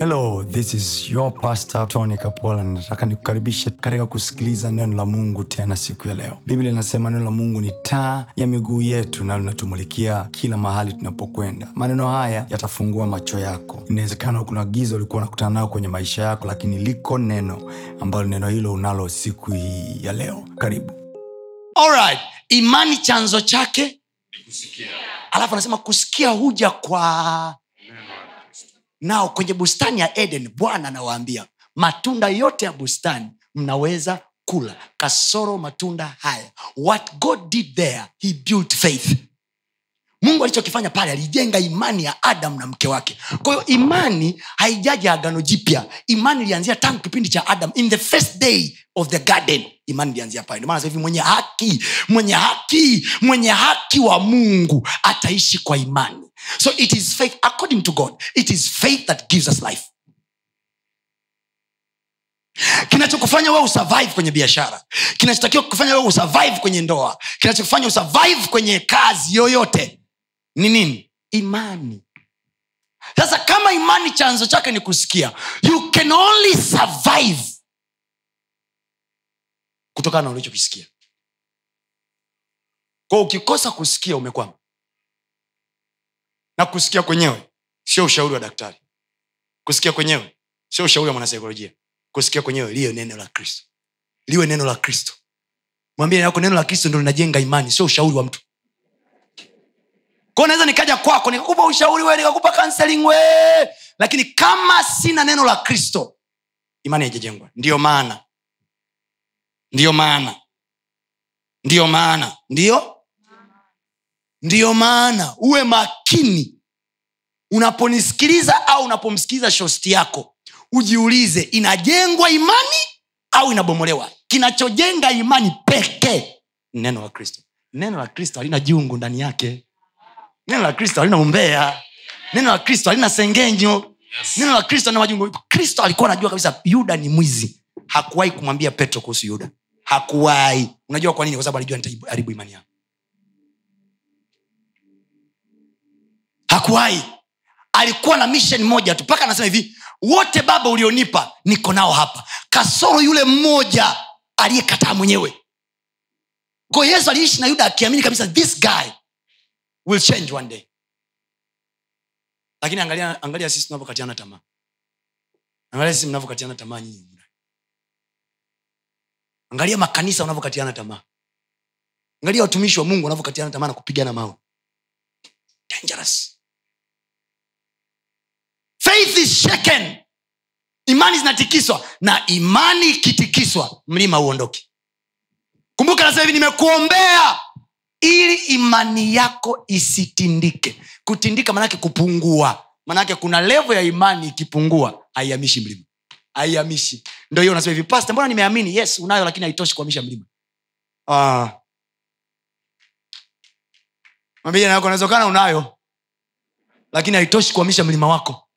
hello this is your pastor tony kapola. Nataka nikukaribishe katika kusikiliza neno la mungu tena siku ya leo. Biblia inasema neno la mungu ni taa ya miguu yetu na linatumulikia kila mahali tunapokwenda. Maneno haya yatafungua macho yako. Inawezekana kuna giza ulikuwa unakutana nao kwenye maisha yako lakini liko neno ambalo neno hilo unalo siku hii ya leo. Karibu. Alright. imani chanzo chake? Alafu anasema kusikia huja kwa nao kwenye bustani ya eden bwana anawaambia matunda yote ya bustani mnaweza kula. Kasoro matunda haya. What god did there he built faith mungu alichokifanya pale alijenga imani ya adam na mke wake. Kwa imani haijaja agano jipya. Imani ilianzia tangu kipindi cha adam. In the first day of the garden imani ilianzia pale. Ndio maana hivi mwenye haki mwenye haki mwenye haki wa mungu ataishi kwa imani. So it is faith according to god it is faith that gives us life. Kinachokufanya wewe usurvive kwenye biashara kinachotakiwa kufanya wewe usurvive kwenye ndoa kinachokufanya usurvive kwenye kazi yoyote ni nini? Imani. Sasa kama imani chanzo chake ni kusikia you can only survive kutokana na ulichokisikia. Kwa ukikosa kusikia umekwama. Na kusikia kwenyewe sio ushauri wa daktari. Kusikia kwenyewe sio ushauri wa mwanasaikolojia. Kusikia kwenyewe liwe neno la kristo. Liwe neno la kristo. Mwambie yako neno la kristo ndo linajenga imani sio ushauri wa mtu kwao naweza nikaja kwako nikakupa ushauri we nikakupa counseling we lakini kama sina neno la kristo imani haijajengwa. Ndiyo maana. Ndiyo maana. Ndiyo maana. Ndiyo? Ndiyo maana. Uwe makini. Unaponisikiliza au unapomsikiliza shosti yako ujiulize inajengwa imani au inabomolewa? Kinachojenga imani pekee neno la kristo. Neno la kristo halina jungu ndani yake neno la kristo halina umbea. Neno la kristo halina sengenyo. Yes. neno la kristo halina majungu. Kristo alikuwa anajua kabisa yuda ni mwizi. Hakuwahi kumwambia petro kuhusu yuda. Hakuwahi. Unajua kwa nini? Kwa sababu alijua nitaharibu imani yao hakuwahi. Alikuwa na mission moja tu. Mpaka anasema hivi wote baba ulionipa niko nao hapa. Kasoro yule mmoja aliyekataa mwenyewe. Ko yesu aliishi na yuda akiamini kabisa this guy will change one day. Lakini angalia, angalia sisi tunavyokatiana tamaa. Angalia sisi mnavyokatiana tamaa nyinyi angalia makanisa unavyokatiana tamaa. Angalia watumishi wa mungu wanavyokatiana tamaa na kupigana mawe. Dangerous. Faith is shaken. Imani zinatikiswa na imani ikitikiswa mlima uondoke kumbuka nasema hivi nimekuombea ili imani yako isitindike. Kutindika manake kupungua. Manake kuna levo ya imani ikipungua haihamishi mlima. Haihamishi. Ndo hiyo unasema hivi pasta mbona nimeamini? Yes unayo lakini haitoshi kuhamisha mlima. Ah. nawezekana unayo lakini haitoshi kuhamisha mlima wako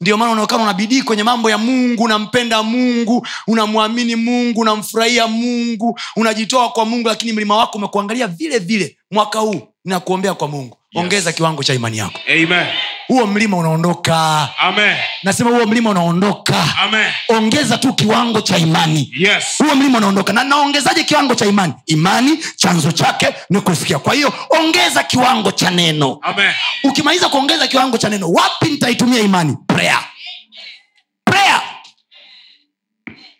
ndio maana unaonekana una bidii kwenye mambo ya mungu unampenda mungu unamwamini mungu unamfurahia mungu unajitoa kwa mungu lakini mlima wako umekuangalia vile vile mwaka huu nakuombea kwa mungu Yes. ongeza kiwango cha imani yako Amen. huo mlima unaondoka Amen. nasema huo mlima unaondoka Amen. ongeza tu kiwango cha imani Yes. huo mlima unaondoka na naongezaje kiwango cha imani imani chanzo chake ni kusikia kwa hiyo ongeza kiwango cha neno Amen. ukimaliza kuongeza kiwango cha neno wapi nitaitumia imani prayer prayer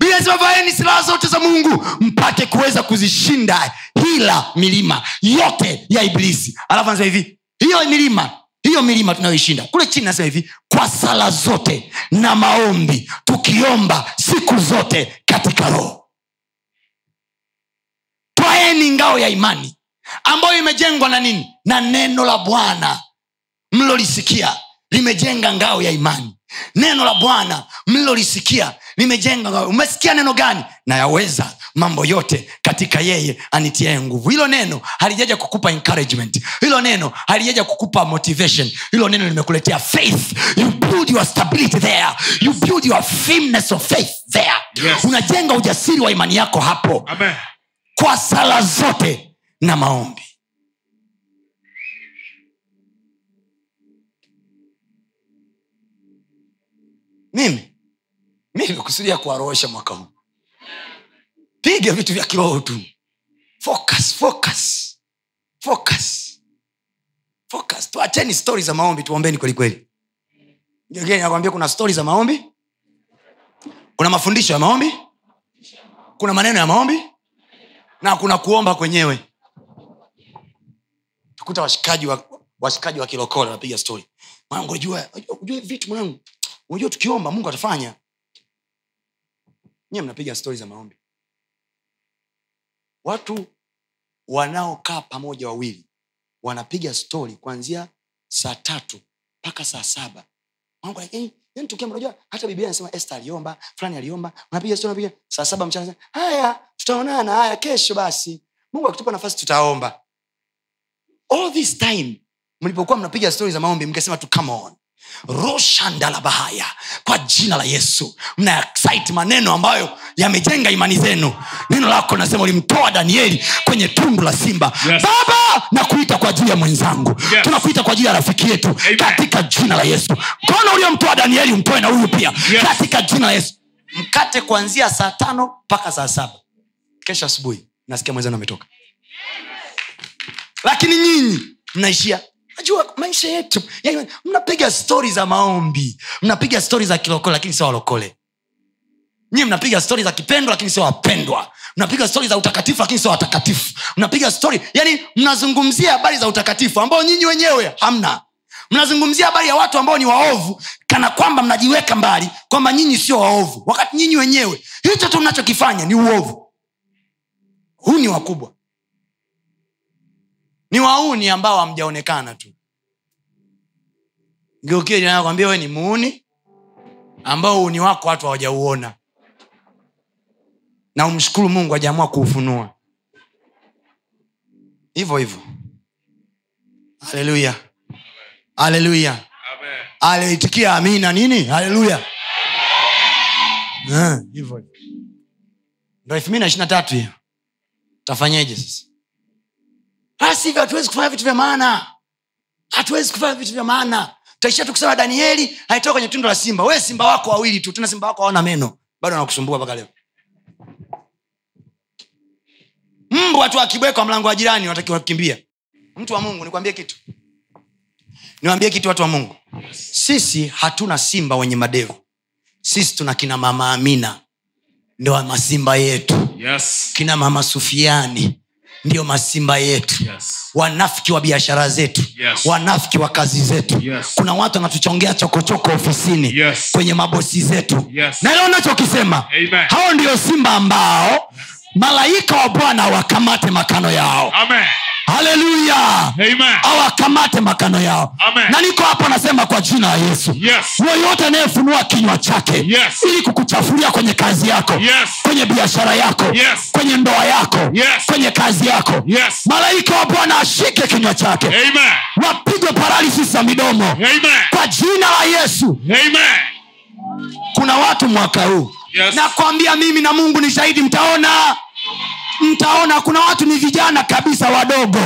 Biblia vaeni silaha zote za mungu mpate kuweza kuzishinda hila milima yote ya ibilisi alafu anasema hivi hiyo milima hiyo milima tunayoishinda. Kule chini nasema hivi kwa sala zote na maombi tukiomba siku zote katika roho. Twaeni ngao ya imani ambayo imejengwa na nini? Na neno la bwana. Mlilolisikia limejenga ngao ya imani. Neno la bwana mlilolisikia limejenga ngao. Umesikia neno gani? Nayaweza mambo yote katika yeye anitiae nguvu. Hilo neno halijaja kukupa encouragement. Hilo neno halijaja kukupa motivation. Hilo neno limekuletea faith. You build your stability there. You build your firmness of faith there. Yes. unajenga ujasiri wa imani yako hapo. Amen. kwa sala zote na maombi. Mimi mi nimekusudia kuwaroosha mwaka huu. Piga vitu vya kiroho tu. Focus focus. Focus. Focus. Tuacheni stori za maombi tuombeni kwelikweli nakwambia kuna stori za maombi. Kuna mafundisho ya maombi. Kuna maneno ya maombi. Na kuna kuomba kwenyewe. Tukuta washikaji wa, washikaji wa kilokole wanapiga stori mwanangu unajua vitu mwanangu. Unajua tukiomba mungu atafanya nyie mnapiga stori za maombi. Watu wanaokaa pamoja wawili wanapiga stori kuanzia saa tatu mpaka saa saba. Yani tukiomba, unajua hata biblia anasema este aliomba fulani aliomba unapiga stori saa saba mchana haya tutaonana haya kesho basi. Mungu akitupa nafasi tutaomba. All this time mlipokuwa mnapiga stori za maombi mkasema tu come on. Roshandalabahaya kwa jina la yesu. Mna excite maneno ambayo yamejenga imani zenu. Neno lako nasema ulimtoa danieli kwenye tundu la simba. Yes. baba nakuita kwa ajili ya mwenzangu. Yes. tunakuita kwa ajili ya rafiki yetu. Amen. katika jina la yesu. Mkono uliomtoa danieli umtoe na huyu pia? Yes. katika jina la yesu. Mkate kuanzia saa tano mpaka saa saba. Kesho asubuhi nasikia mwenzenu ametoka. Lakini nyinyi mnaishia najua maisha yetu mnapiga stori za maombi mnapiga stori za kilokole lakini sio walokole. Nyie mnapiga stori za kipendwa lakini sio wapendwa. Mnapiga stori za utakatifu lakini sio watakatifu. Mnapiga stori yani mnazungumzia habari za utakatifu ambao nyinyi wenyewe hamna. Mnazungumzia habari ya watu ambao ni waovu kana kwamba mnajiweka mbali kwamba nyinyi sio waovu. Wakati nyinyi wenyewe hicho tu mnachokifanya ni uovu. Huu ni wakubwa ni wauni ambao hamjaonekana tu. Kwambia we ni muuni ambao uni wako watu hawajauona. Na umshukuru mungu ajaamua kuufunua. Hivyo hivyo. Haleluya. Haleluya. Aliitikia amina nini? Haleluya. Eh, hivyo. ndo elfu mbili na ishiri na tatu hiyo. Tafanyeje sasa hivyo hatuwezi kufanya vitu vya maana. Hatuwezi kufanya vitu vya maana. Taishia tu kusema danieli alitoka kwenye tundo la simba. We simba wako wawili tu. Tena simba wako hawana meno. Bado anakusumbua mpaka leo. Mbwa tu akibwekwa mlango wa jirani watakiwa kukimbia. Mtu wa mungu nikwambie kitu. Niwambie kitu watu wa mungu. Sisi hatuna simba wenye madevu. Sisi tuna kina mama amina. Ndo masimba yetu. Yes. kina mama sufiani ndio masimba yetu Yes. wanafiki wa biashara zetu Yes. wanafiki wa kazi zetu Yes. kuna watu wanatuchongea chokochoko ofisini Yes. kwenye mabosi zetu Yes. na leo nachokisema Amen. hao ndio simba ambao malaika wa bwana wakamate makano yao Amen. Haleluya awakamate makano yao Amen. na niko hapo nasema kwa jina la yesu Yes. anayefunua kinywa chake Yes. ili kukuchafulia kwenye kazi yako Yes. kwenye biashara yako Yes. kwenye ndoa yako Yes. kwenye kazi yako Yes. malaika wa bwana ashike kinywa chake Amen. paralisis za midomo Amen. kwa jina la yesu Amen. kuna watu mwaka huu Yes. nakwambia mimi na mungu ni shahidi mtaona mtaona kuna watu ni vijana kabisa wadogo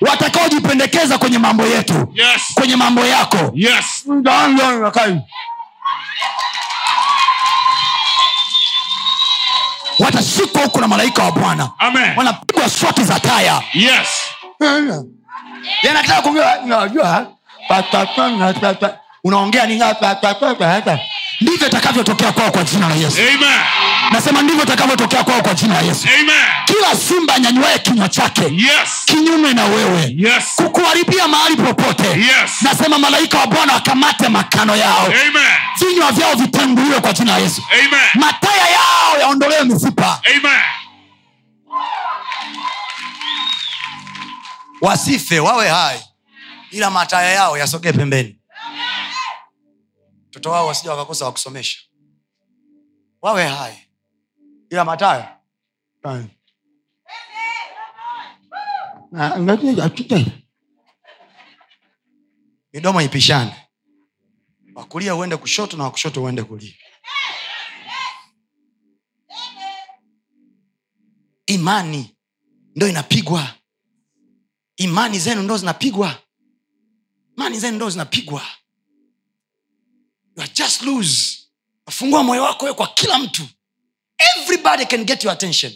watakaojipendekeza kwenye mambo yetu Yes. kwenye mambo yako Yes. watashikwa huku na malaika wa bwana Amen. wanapigwa shoti za taya Yes. kuongea unajua unaongea nini Ndivyo itakavyotokea kwao kwa jina la yesu Amen. nasema ndivyo itakavyotokea kwao kwa jina la yesu Amen. kila simba anyanywaye kinywa chake Yes. kinyume na wewe Yes. kukuharibia mahali popote Yes. nasema malaika wa bwana wakamate makano yao Amen. vinywa vyao vitenguliwe kwa jina la yesu Amen. mataya yao yaondolewe mifupa Amen. wasife wawe hai ila mataya yao yasogee pembeni mtoto wao wasija wakakosa wakusomesha. Wawe hai. Ila matayo. Midomo ipishane. Wakulia uende kushoto na wakushoto uende kulia. Imani ndo inapigwa. Imani zenu ndo zinapigwa. Imani zenu ndo zinapigwa you just loose. Fungua moyo wako kwa kila mtu. Everybody can get your attention.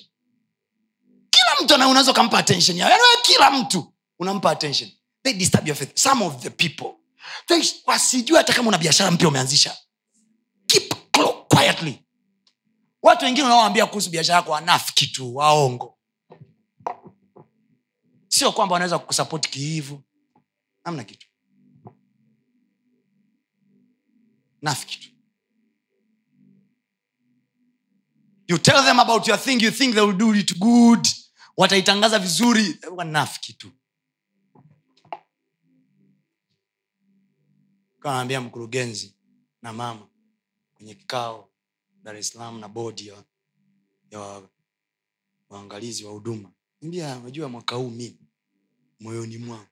Kila mtu unaweza ukampa attention yao. yaani kila mtu unampa attention. They disturb your faith. Some of the people. Wasijue hata kama una biashara mpya umeanzisha. Keep quietly. Watu wengine unaoambia kuhusu biashara yako wanafiki tu waongo. Sio kwamba wanaweza kukusapoti kiivu. Namna kitu nafiki tu you tell them about your thing you think they will do it good. Wataitangaza vizuri. Wanafiki tu. Kanaambia mkurugenzi na mama kwenye kikao dar es na bodi ya, ya waangalizi wa huduma. Ambia najua mwaka huu mimi moyoni mwangu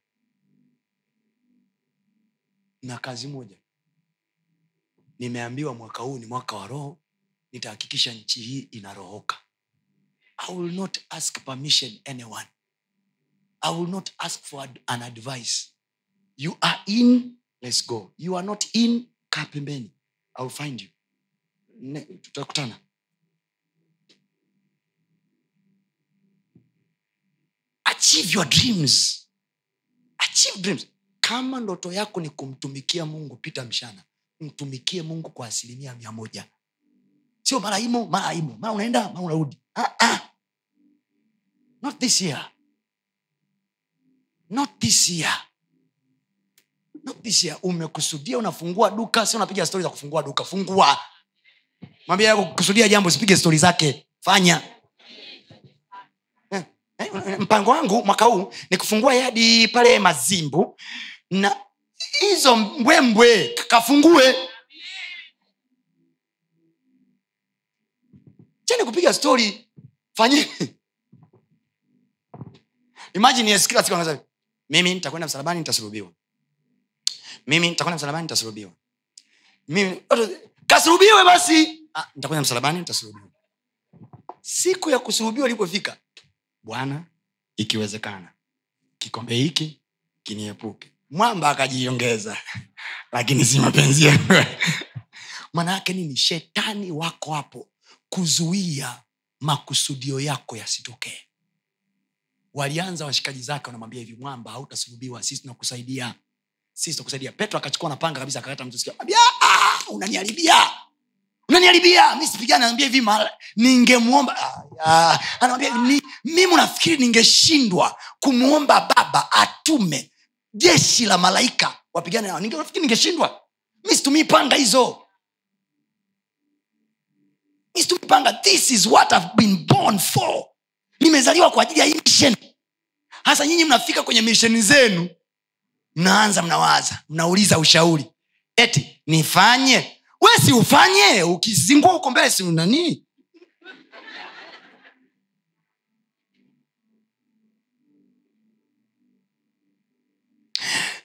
na kazi moja nimeambiwa mwaka huu ni mwaka wa roho nitahakikisha nchi hii inarohoka i will not ask permission anyone. I will not ask for an advice. You are in let's go. You are not in kaa pembeni. I will find you. Tutakutana. Achieve your dreams. Achieve dreams. Kama ndoto yako ni kumtumikia mungu pita mshana mtumikie mungu kwa asilimia mia moja. Sio mara imo mara imo. Mara unaenda mara unarudi. Ah, ah. not this year. Not this year. Not this year. Umekusudia unafungua duka sio unapiga stori za kufungua duka? Fungua. Mwambia yako kusudia jambo sipige stori zake. Fanya. Eh, eh, mpango wangu mwaka huu ni kufungua yadi pale mazimbu na hizo mbwembwe kafungue. Cheni kupiga stori fanyeni imagine yes, kila siku anasema mimi nitakwenda msalabani nitasulubiwa mimi nitakwenda msalabani nitasulubiwa mimi kasulubiwe basi. Ah, nitakwenda msalabani nitasulubiwa siku ya kusulubiwa ilipofika bwana ikiwezekana kikombe hiki kiniepuke mwamba akajiongeza. Lakini si mapenzi maana nini? Shetani wako hapo kuzuia makusudio yako yasitokee. Walianza washikaji zake wanamwambia hivi mwamba hautasulubiwa sisi tunakusaidia. Sisi tunakusaidia. Petro akachukua napanga kabisa akakata mtu sikio "Ah, unaniharibia. Unaniharibia. Mi sipigana naambia hivi ningemwomba. Ah, ah. anamwambia mimi unafikiri ningeshindwa kumwomba baba atume jeshi la malaika wapigane nao. Ningefikiri ningeshindwa. Mi situmii panga hizo. Mi panga. This is what I've been born for. Nimezaliwa kwa ajili ya hii mission. Hasa nyinyi mnafika kwenye misheni zenu mnaanza mnawaza mnauliza ushauri. Eti nifanye? We si ufanye? Ukizingua huko mbele si nanii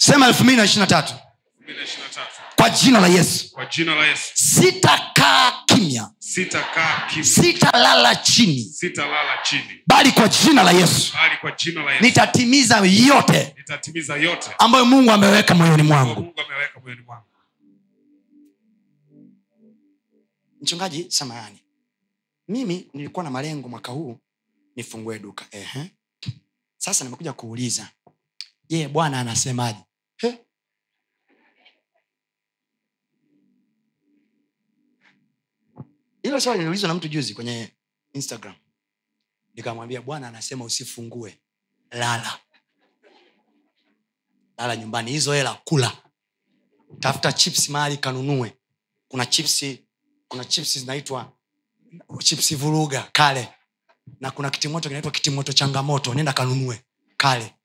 sema elfu mbili na ishiri na tatu. Kwa jina la yesu. Kwa jina la yesu. Sitakaa kimya. Sitalala chini. Sita chini. Bali kwa jina la yesu. Jina la yesu. Nitatimiza yote nitatimiza yote ambayo mungu ameweka moyoni ambayo mwangu. Mungu ameweka moyoni mwangu. Mchungaji samahani. Mimi nilikuwa na malengo mwaka huu nifungue duka. Ehe. sasa nimekuja kuuliza. Je bwana anasemaje He? Hilo swali niliulizwa na mtu juzi kwenye instagram. Nikamwambia bwana anasema usifungue. Lala. Lala nyumbani hizo hela kula. Tafuta chips mahali kanunue. Kuna chipsi kuna chips zinaitwa chipsi vuruga kale. Na kuna kitimoto kinaitwa kitimoto changamoto. Nenda kanunue kale.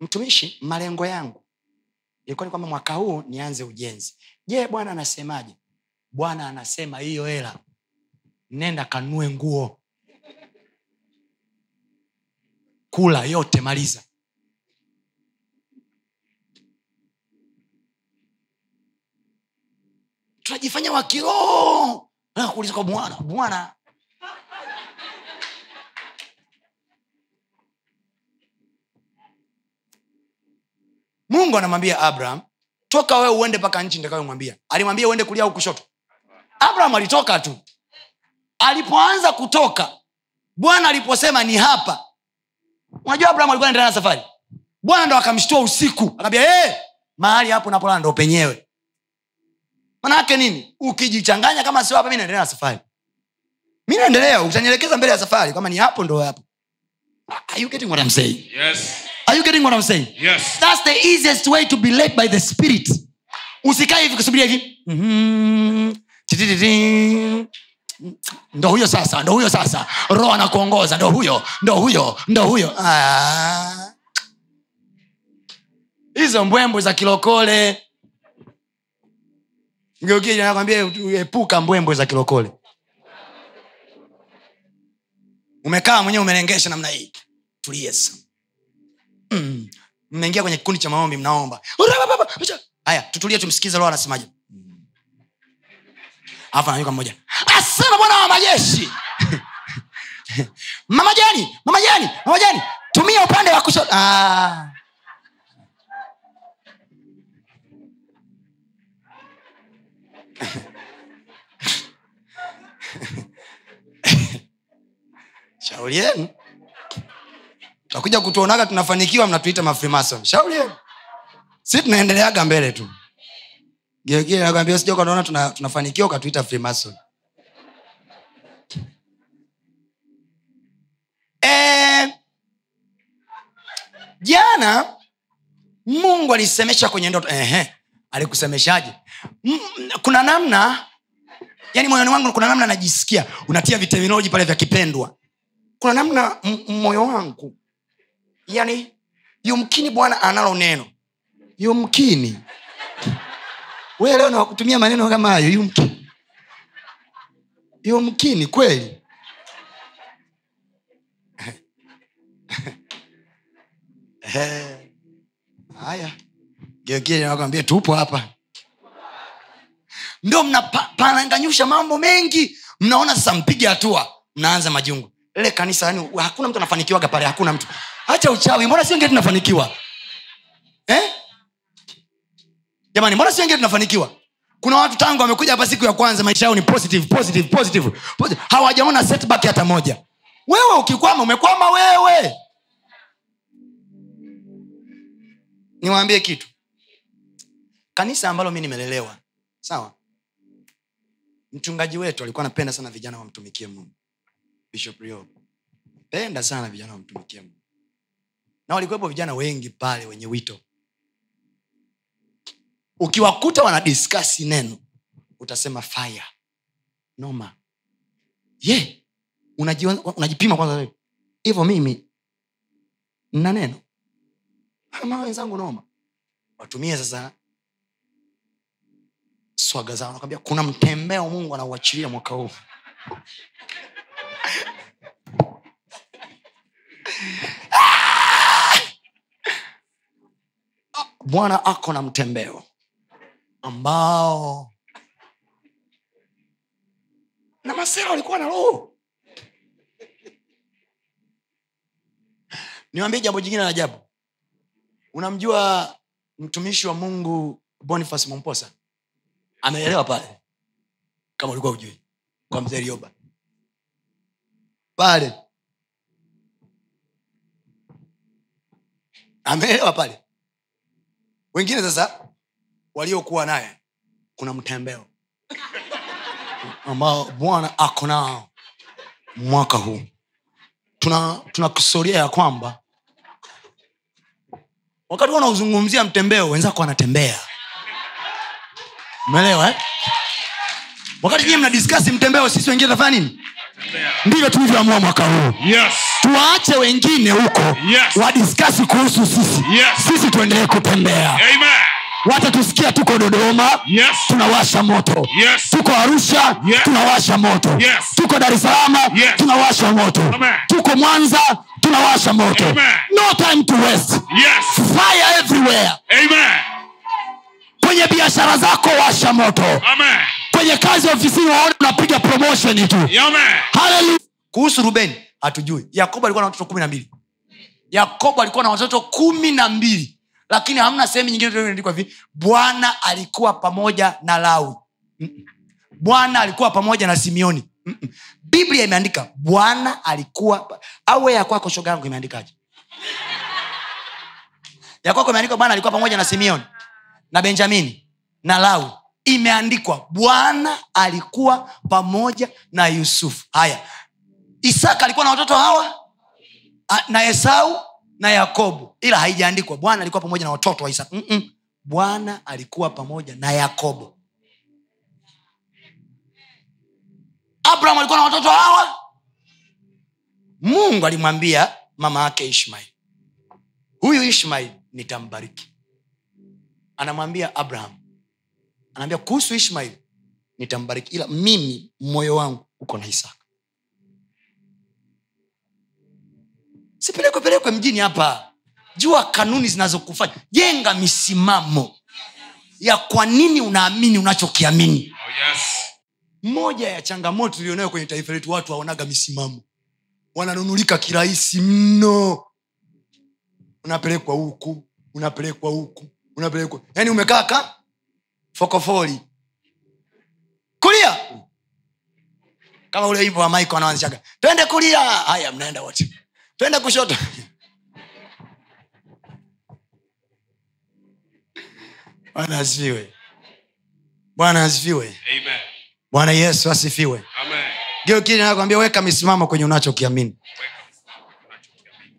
Mtumishi malengo yangu. Ilikuwa ni kwamba mwaka huu nianze ujenzi je bwana anasemaje? Bwana anasema hiyo hela. Nenda kanue nguo. Kula yote maliza. Tunajifanya wakiroho Nataka kuuliza kwa bwana. Bwana. Mungu anamwambia abraham toka wewe uende mpaka nchi nitakayomwambia. Alimwambia uende kulia au kushoto? Abraham alitoka tu. Alipoanza kutoka bwana aliposema ni hapa. Unajua abraham alikuwa naendelea na safari. Bwana ndo akamshtua usiku. Akaambia hey, mahali hapo napolala ndo penyewe. Manake nini? Ukijichanganya kama sio hapa mi naendelea na safari. Mi naendelea utanielekeza mbele ya safari. Kama ni hapo ndo hapo. Are you getting what I'm saying? Yes. Are you getting what I'm saying? Yes. That's the easiest way to be led by the spirit usikae hivi kusubiria hivi Mhm. Ndo huyo sasa ndo huyo sasa roho anakuongoza ndo huyo ndo huyo ndo huyo Ah. hizo mbwembwe za kilokole ngeukianakwambia epuka mbwembwe za kilokole umekaa mwenyewe umelengesha namna hii tulie sasa Mm. mmeingia kwenye kikundi cha maombi mnaomba. Haya tutulie tumsikize roho anasemaje? Anayuka mmoja asema bwana wa majeshi. Mama jani mama jani mama jani tumia upande wa kushoto ah. shauri yenu takuja kutuonaga tunafanikiwa mnatuita mafrimason shauri si tunaendeleaga mbele tu. Geukie nakwambia sija ukanaona tuna, tunafanikiwa ukatuita frimason e, jana mungu alisemesha kwenye ndoto. Ehe, alikusemeshaje? Kuna namna yani moyoni wangu kuna namna najisikia. Unatia viterminoloji pale vya kipendwa. Kuna namna m- moyo wangu yani yumkini bwana analo neno. Yumkini. We leo nawakutumia maneno kama hayo yumkini. Yumkini kweli. Haya. Geokienakwambia tupo hapa. Ndo mnapananganyusha mambo mengi. Mnaona sasa mpige hatua. Mnaanza majungu. Lile kanisa yani hakuna mtu anafanikiwaga pale hakuna mtu hacha uchawi mbona si wengine tunafanikiwa? Eh? mbona si wengine tunafanikiwa? Kuna watu tangu wamekuja hapa siku ya kwanza maisha yao ni positive positive positive, positive. hawajaona setback hata moja. Wewe ukikwama umekwama wewe. Niwaambie kitu. Kanisa ambalo mi nimelelewa sawa? Mchungaji wetu alikuwa anapenda sana vijana wamtumikie mungu. Bishop Rio. penda sana vijana wamtumikie mungu na walikuwepo vijana wengi pale wenye wito. Ukiwakuta wanadiskasi neno utasema fire. Noma ye unajiwa- unajipima kwanza hivyo mimi nna neno. Ama wenzangu noma watumie sasa swaga zao. Nakwambia kuna mtembeo mungu anauachilia mwaka huu bwana ako na mtembeo ambao na masera walikuwa na roho. Niwambie jambo jingine la ajabu. Unamjua mtumishi wa mungu boniface momposa ameelewa pale kama ulikuwa ujui kwa mzee rioba pale. Ameelewa pale wengine sasa waliokuwa naye kuna mtembeo ambao bwana ako nao mwaka huu. Tuna tuna ya kwamba wakati wanauzungumzia mtembeo wenzako wanatembea. Umeelewa eh? wakati nyie mnadiskasi mtembeo sisi wengine tafanya nini? Ndivyo tulivyoamua mwaka huu. Yes. Tuwaache wengine huko Yes. wadiskasi kuhusu sisi Yes. sisi tuendelee kutembea Amen. watatusikia tuko dodoma Yes. tunawasha moto Yes. tuko arusha Yes. tunawasha moto Yes. tuko dar es salaam Yes. tunawasha moto Amen. tuko mwanza tunawasha moto Amen. no time to waste Yes. fire everywhere Amen. kwenye biashara zako washa moto Amen. kwenye kazi ofisini waone unapiga promotion tu kuhusu rubeni hatujui. Yakobo alikuwa na watoto kumi na mbili. Yakobo alikuwa na watoto kumi na mbili. Lakini hamna sehemu nyingine imeandikwa hivi bwana alikuwa pamoja na lawi. Bwana alikuwa pamoja na simeoni. Biblia imeandika bwana alikuwa au ya kwako shoga yangu imeandikaje? Ya imeandikwa bwana alikuwa pamoja na simeoni na benjamini na lawi. Imeandikwa bwana alikuwa pamoja na yusufu. Haya isaka alikuwa na watoto hawa na esau na yakobo ila haijaandikwa. Bwana alikuwa pamoja na watoto wa isaka. Mm-mm. bwana alikuwa pamoja na yakobo. Abraham alikuwa na watoto hawa. Mungu alimwambia mama yake ishmael huyu ishmael nitambariki. Anamwambia abraham anaambia kuhusu ishmael nitambariki ila mimi moyo wangu uko na isaka sipelekwe pelekwe mjini hapa. Jua kanuni zinazokufanya jenga misimamo ya kwa nini unaamini unachokiamini. Oh, yes. moja ya changamoto ilionayo kwenye taifa letu watu waonaga misimamo. Wananunulika kirahisi mno. Unapelekwa huku unapelekwa huku unapelekwa. Yaani umekaa ka fokofoli. Kulia! Kama ule wimbo wa maiko anaanzishaga. Twende kulia! Haya mnaenda wote twende kushoto. Bwana asifiwe. Bwana asifiwe. Bwana yesu asifiwe. Ndio kile nakwambia weka misimamo kwenye unachokiamini.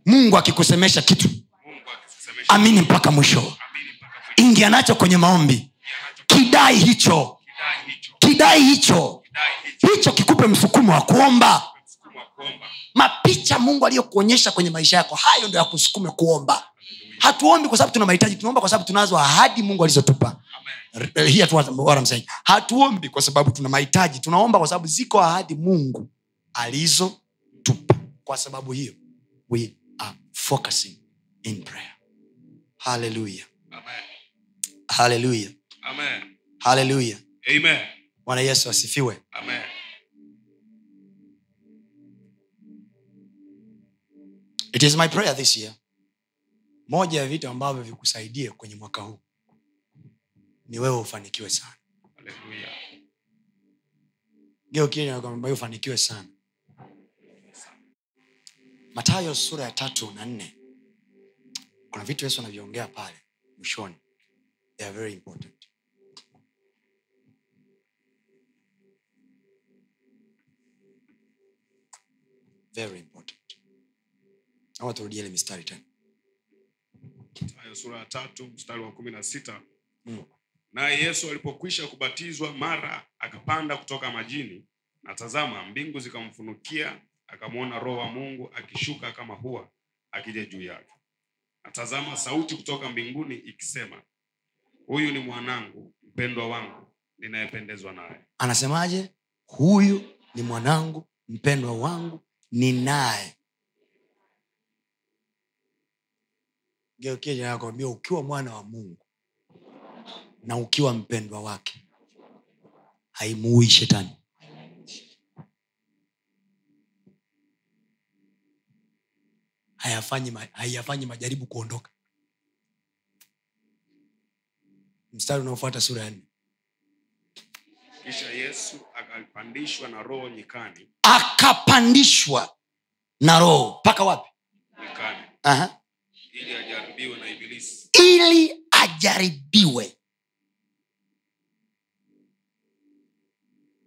Mungu akikusemesha kitu amini mpaka mwisho. Ingia nacho kwenye maombi. Kidai hicho. Kidai hicho. hicho. Kidai hicho. hicho kikupe Msukumo wa kuomba. Mapicha mungu aliyokuonyesha kwenye maisha yako hayo ndo yakusukume kuomba. Hatuombi kwa sababu tuna mahitaji tunaomba kwa sababu tunazo ahadi mungu alizotupa. Saying. hatuombi kwa sababu tuna mahitaji tunaomba kwa sababu ziko ahadi mungu alizotupa. Kwa sababu hiyo we are focusing in prayer. Haleluya haleluya haleluya bwana yesu asifiwe. Amen. It is my prayer this year. Moja ya vitu ambavyo vikusaidie kwenye mwaka huu ni wewe ufanikiwe sana. Hallelujah. ufanikiwe sana. Matayo sura ya tatu na nne. Kuna vitu yesu anavyoongea pale mwishoni. They are very important. Very important ama ile mistari tena. Aya sura ya tatu mstari wa kumi na sita. Mm. naye yesu alipokwisha kubatizwa mara akapanda kutoka majini na tazama mbingu zikamfunukia akamwona roho wa mungu akishuka kama hua akija juu yake. Na tazama sauti kutoka mbinguni ikisema huyu ni mwanangu mpendwa wangu ninayependezwa naye. Anasemaje? Huyu ni mwanangu mpendwa wangu ninaye geukia ukiwa mwana wa mungu na ukiwa mpendwa wake haimuui shetani. Hayafanyi hayafanyi haiyafanyi majaribu kuondoka. Mstari unaofuata sura ya nne. Kisha yesu akapandishwa na roho nyikani. Akapandishwa na roho. Mpaka wapi? Nyikani. Aha. Ili ajaribiwe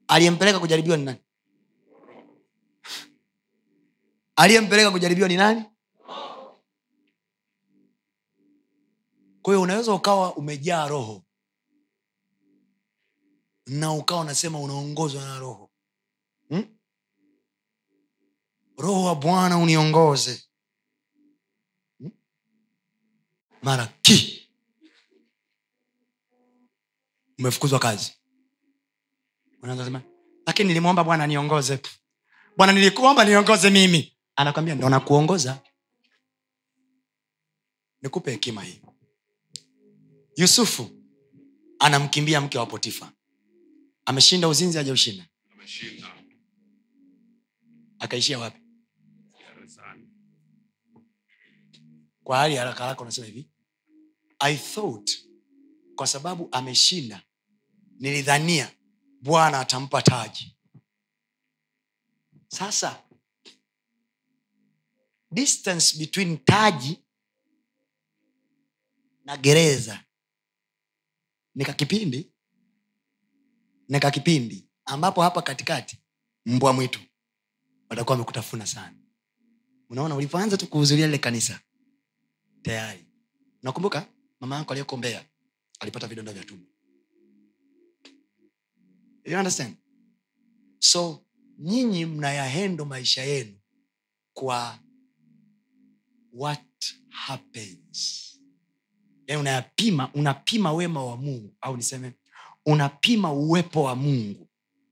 aliyempeleka kujaribiwa ni nani? Aliyempeleka kujaribiwa ni nani? Kwa hiyo unaweza ukawa umejaa roho na ukawa unasema unaongozwa na roho. Hmm? roho wa bwana uniongoze hmm? Mara ki? Umefukuzwa kazi. Unaanza lakini nilimwomba bwana niongoze bwana nilikuomba niongoze mimi. Anakwambia ndo nakuongoza. Nikupe hekima hii. Yusufu anamkimbia mke wa potifa. Ameshinda uzinzi ajaushinda akaishia wapi? Kwa hali haraka haraka unasema hivi i thought kwa sababu ameshinda nilidhania bwana atampa taji. Sasa distance between taji na gereza nika kipindi nika kipindi ambapo hapa katikati mbwa mwitu watakuwa wamekutafuna sana. Unaona ulipoanza tu kuhudhuria lile kanisa tayari. Nakumbuka mama yako aliyekuombea alipata vidonda vya tumbo. You understand? So nyinyi mnayahendo maisha yenu kwa what happens? Yani unayapima unapima wema wa mungu au niseme unapima uwepo wa mungu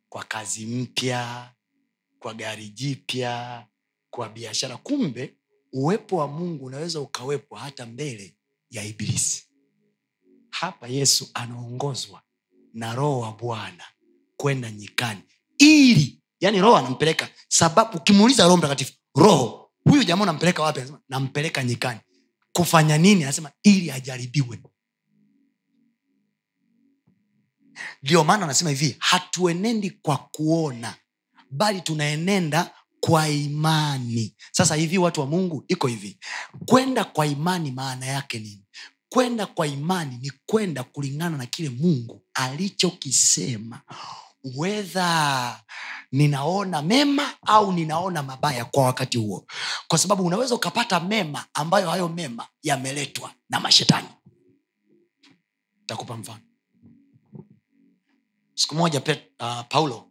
kwa kazi mpya kwa gari jipya kwa biashara. Kumbe uwepo wa mungu unaweza ukawepo hata mbele ya ibilisi. Hapa yesu anaongozwa na roho wa bwana kwenda nyikani. Ili yani roho anampeleka. Sababu ukimuuliza roho mtakatifu roho huyu jamaa unampeleka wapi? Anasema nampeleka nyikani. Kufanya nini? Anasema ili ajaribiwe. Ndio maana anasema hivi hatuenendi kwa kuona bali tunaenenda kwa imani. Sasa hivi watu wa mungu iko hivi. Kwenda kwa imani maana yake nini? Kwenda kwa imani ni kwenda kulingana na kile mungu alichokisema. Wedha ninaona mema au ninaona mabaya kwa wakati huo. Kwa sababu unaweza ukapata mema ambayo hayo mema yameletwa na mashetani. Takupa mfano. Siku moja Pet, uh, paulo?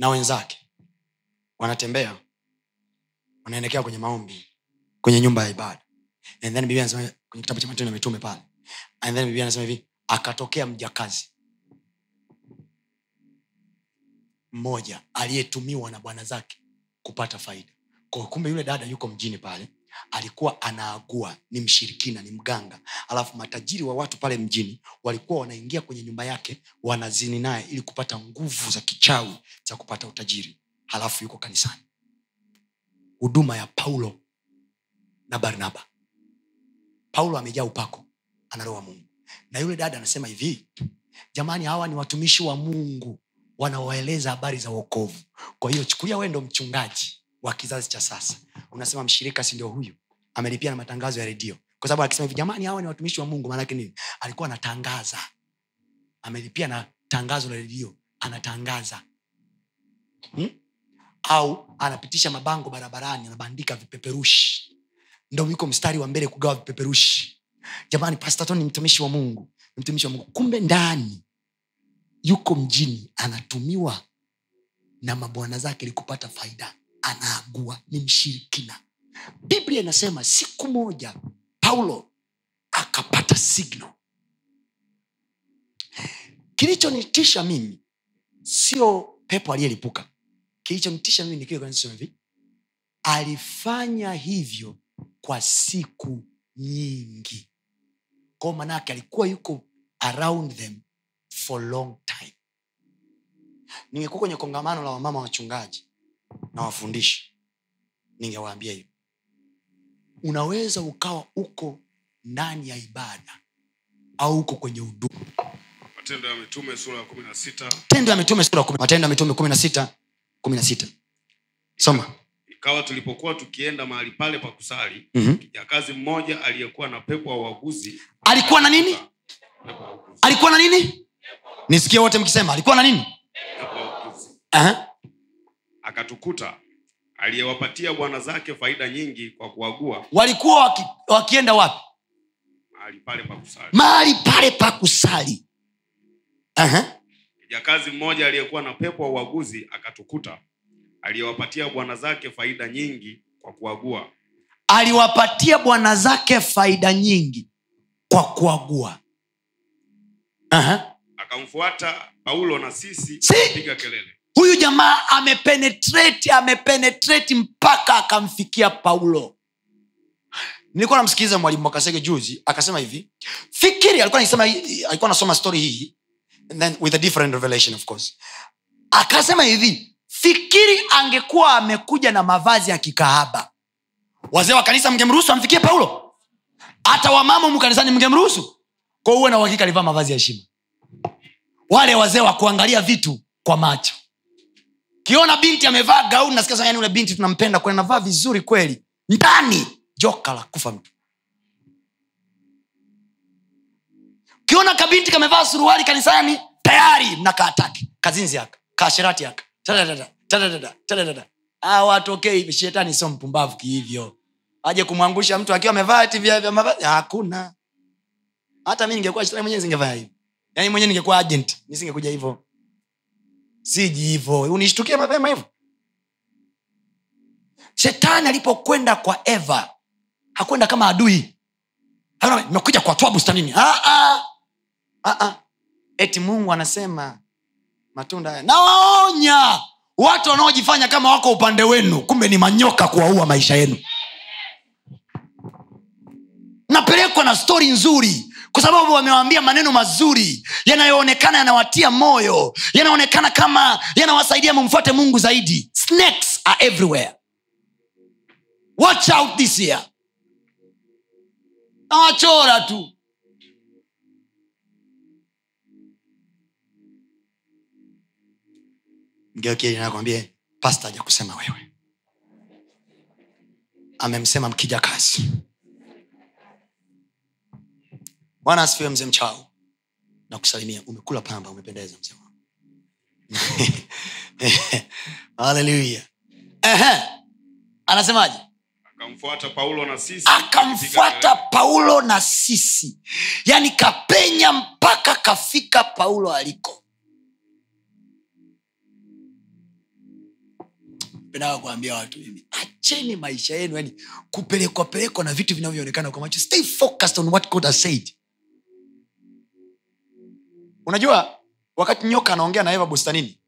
Na wenzake. Wanatembea. Wanaelekea kwenye maombi kwenye nyumba ya ibada. And then biblia anasema kwenye kitabu cha matendo ya mitume pale. And then biblia anasema hivi akatokea mjakazi mmoja aliyetumiwa na bwana zake kupata faida. Kwa kumbe yule dada yuko mjini pale alikuwa anaagua ni mshirikina ni mganga. Alafu matajiri wa watu pale mjini walikuwa wanaingia kwenye nyumba yake wanazini naye ili kupata nguvu za kichawi za kupata utajiri. Halafu yuko kanisani. Huduma ya paulo na barnaba. Paulo amejaa upako anaroa mungu. Na yule dada anasema hivi jamani hawa ni watumishi wa mungu wanawaeleza habari za uokovu kwa hiyo chukulia wee ndo mchungaji wa kizazi cha sasa. Unasema mshirika si ndio huyu? Amelipia na matangazo ya redio. Kwa sababu akisema hivi jamani hawa ni watumishi wa mungu. Maanake nini? Alikuwa anatangaza. Amelipia na tangazo la redio anatangaza. Hmm? au anapitisha mabango barabarani anabandika vipeperushi. Ndo yuko mstari wa mbele kugawa vipeperushi. Jamani pastato ni mtumishi wa mungu mtumishi wa mungu. Kumbe ndani yuko mjini anatumiwa na mabwana zake ili faida anaagua ni mshirikina. Biblia inasema siku moja paulo akapata signal. Kilichonitisha mimi sio pepo aliyelipuka. Kilichonitisha mimi ni kile kinachosema hivi. Alifanya hivyo kwa siku nyingi. Kwao manake alikuwa yuko around them for long time. Ningekuwa kwenye kongamano la wamama wachungaji na wafundishi ningewaambia hivi. Unaweza ukawa uko ndani ya ibada au uko kwenye huduma. Matendo ya mitume sura ya kumi na sita. Tendo ya mitume sura kumi- matendo ya mitume kumi na sita kumi na sita. Soma. Ikawa tulipokuwa tukienda mahali pale pa kusali Mhm. kijakazi mmoja aliyekuwa na pepo wa uaguzi alikuwa na nini? Alikuwa na nini? Nisikie wote mkisema alikuwa na nini. Aha. Akatukuta aliyewapatia bwana zake faida nyingi kwa kuagua. Walikuwa waki, wakienda wapi? Mahali pale pa kusali. Mahali pale mmoja aliyekuwa na pepo wa uaguzi akatukuta aliyewapatia bwana zake faida nyingi kwa kuagua. Aliwapatia bwana zake faida nyingi kwa kuagua. Aha. akamfuata paulo na sisi Si. piga kelele huyu jamaa amepenetreti amepenetreti mpaka akamfikia paulo. Nilikuwa namsikiliza mwalimu wakasege juzi akasema hivi fikiri alikuwa anasoma story hii then with a different revelation of course. Akasema hivi fikiri angekuwa amekuja na mavazi ya kikahaba. Wazee wa kanisa mngemruhusu amfikie paulo? Hata wamama humu kanisani mngemruhusu? Kwa uwe na uhakika alivaa mavazi ya heshima. Wale wazee wa kuangalia vitu kwa macho kiona binti amevaa gauni nasikia yani ule binti tunampenda kweli anavaa vizuri kweli. Ndani joka la kufa mtu. Ukiona kabinti kamevaa suruali kanisani tayari mnakaataki kazinzi yaka. Kasherati yaka okay hivi shetani sio mpumbavu kihivyo. Aje kumwangusha mtu akiwa amevaa ati vya vya mavazi? Hakuna. Hata mi ningekuwa shetani mwenyewe zingevaa hivi. Yaani mwenyewe ningekuwa agent nisingekuja hivyo siji unishtukie mapema hivo shetani alipokwenda kwa eva hakwenda kama adui. Nimekuja kuwatoa bustanini ah. Ah, ah. eti mungu anasema matunda haya. Nawaonya watu wanaojifanya kama wako upande wenu kumbe ni manyoka kuwaua maisha yenu. Napelekwa na stori nzuri kwa sababu wamewaambia maneno mazuri yanayoonekana yanawatia moyo yanaonekana kama yanawasaidia mumfuate mungu zaidi. Snakes are everywhere. Watch out this year. Nawachora tu. Mgeoknakwambie pasta haja wewe. Amemsema mkija kazi bwana asifiwe mzee mchao na kusalimia umekula pamba umependeza mzee wangu. Haleluya anasemaje? Akamfuata paulo na sisi akamfuata paulo na sisi. Yaani kapenya mpaka kafika paulo aliko. Pendaga kuambia watu hivi acheni maisha yenu yani kupelekwapelekwa na vitu vinavyoonekana kwa macho. Stay focused on what god has said unajua wakati nyoka anaongea na eva bustanini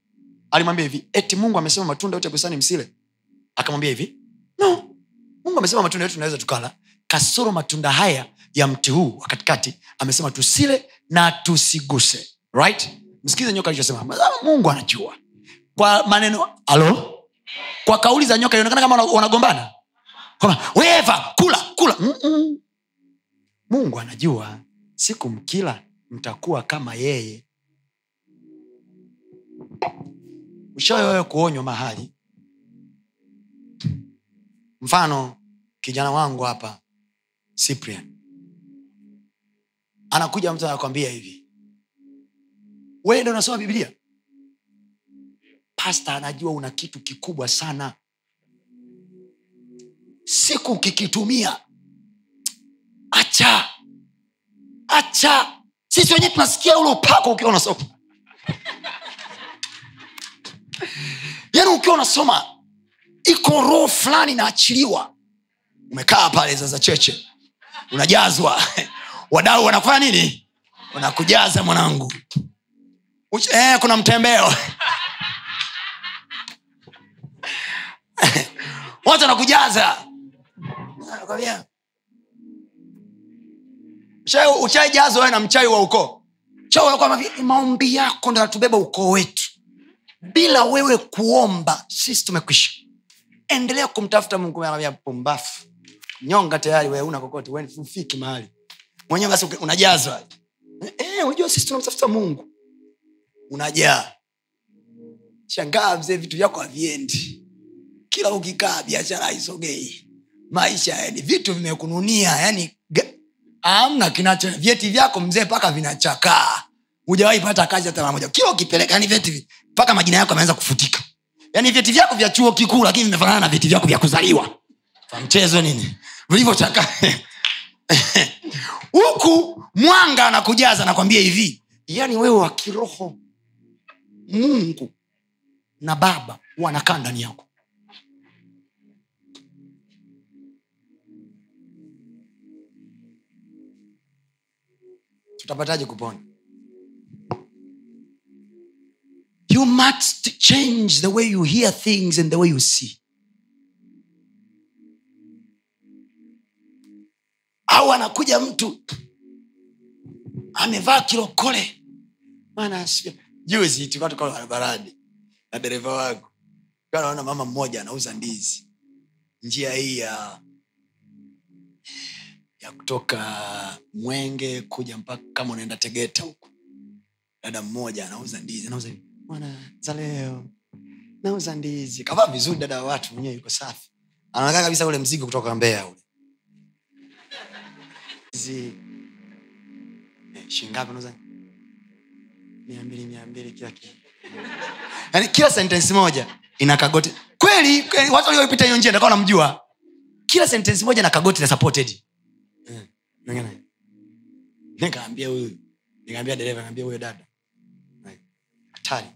alimwambia hivi eti mungu amesema matunda yote bustani msile? Akamwambia hivi no. Mungu amesema matunda yote tunaweza tukala. Kasoro matunda haya ya mti huu wa katikati amesema tusile na tusiguse. Right? Msikize nyoka alichosema. "Ah, mungu anajua. Kwa maneno alo kwa kauli za nyoka inaonekana kama wanagombana. Weva kula kula. Mm-mm. mungu anajua siku mkila mtakuwa kama yeye. Ushawe wewe kuonywa mahali? Mfano kijana wangu hapa cyprian. Anakuja mtu anakwambia hivi. Wende unasoma biblia? Pasta anajua una kitu kikubwa sana. Siku kikitumia acha. Acha sisi wenyewe tunasikia ule upako ukiwa unasoma. Yaani ukiwa unasoma iko roho fulani inaachiliwa. Umekaa pale zaza cheche. Unajazwa. Wadau wanafanya nini? Wanakujaza mwanangu. Uch- eh, kuna mtembeo. Watu wanakujaza. Ushai- ushaijazwa wewe na mchai wa ukoo. Chai maombi yako ndo natubeba ukoo wetu. Bila wewe kuomba sisi tumekwisha. Endelea kumtafuta mungu ya pumbafu. Nyonga tayari wewe una kokote wewe mahali. Mwenyewe basi unajazwa. Eh, unajua sisi tunamtafuta mungu. Unajaa. Shangaa mzee vitu vyako haviendi. Kila ukikaa biashara haisogei. Maisha yani vitu vimekununia yani amna kinacho vyeti vyako mzee mpaka vinachakaa. Hujawahi pata kazi hata mara moja. Kila ukipeleka yani vyeti mpaka majina yako yameanza kufutika. Yani vyeti vyako vya chuo kikuu lakini vimefanana na vyeti vyako vya kuzaliwa. Kwa mchezo nini? Vilivyochakaa. Huku mwanga anakujaza nakwambia hivi yani wewe wa kiroho mungu na baba wanakaa ndani yako tutapataje kupona? You must change the way you hear things and the way you see. Au anakuja mtu amevaa kilokole maana juzi tulikuwa barabarani. Na dereva wangu naona mama mmoja anauza ndizi. Njia hii ya ya kutoka mwenge kuja mpaka kama unaenda tegeta huku dada mmoja anauza ndizi anauza bwana za leo. Nauza ndizi. Kavaa vizuri dada wa watu mwenyewe yuko safi. Anakaa kabisa ule mzigo kutoka mbea ule. Zi eh, shingapi nauza mia mbili mia mbili kila kitu. Yaani kila sentensi moja ina kagoti. Kweli, watu waliopita hiyo njia ndakawa namjua kila sentensi moja na kagoti na supported Nikaambia huyu. Nikaambia dereva nikaambia huyo dada. Hatari.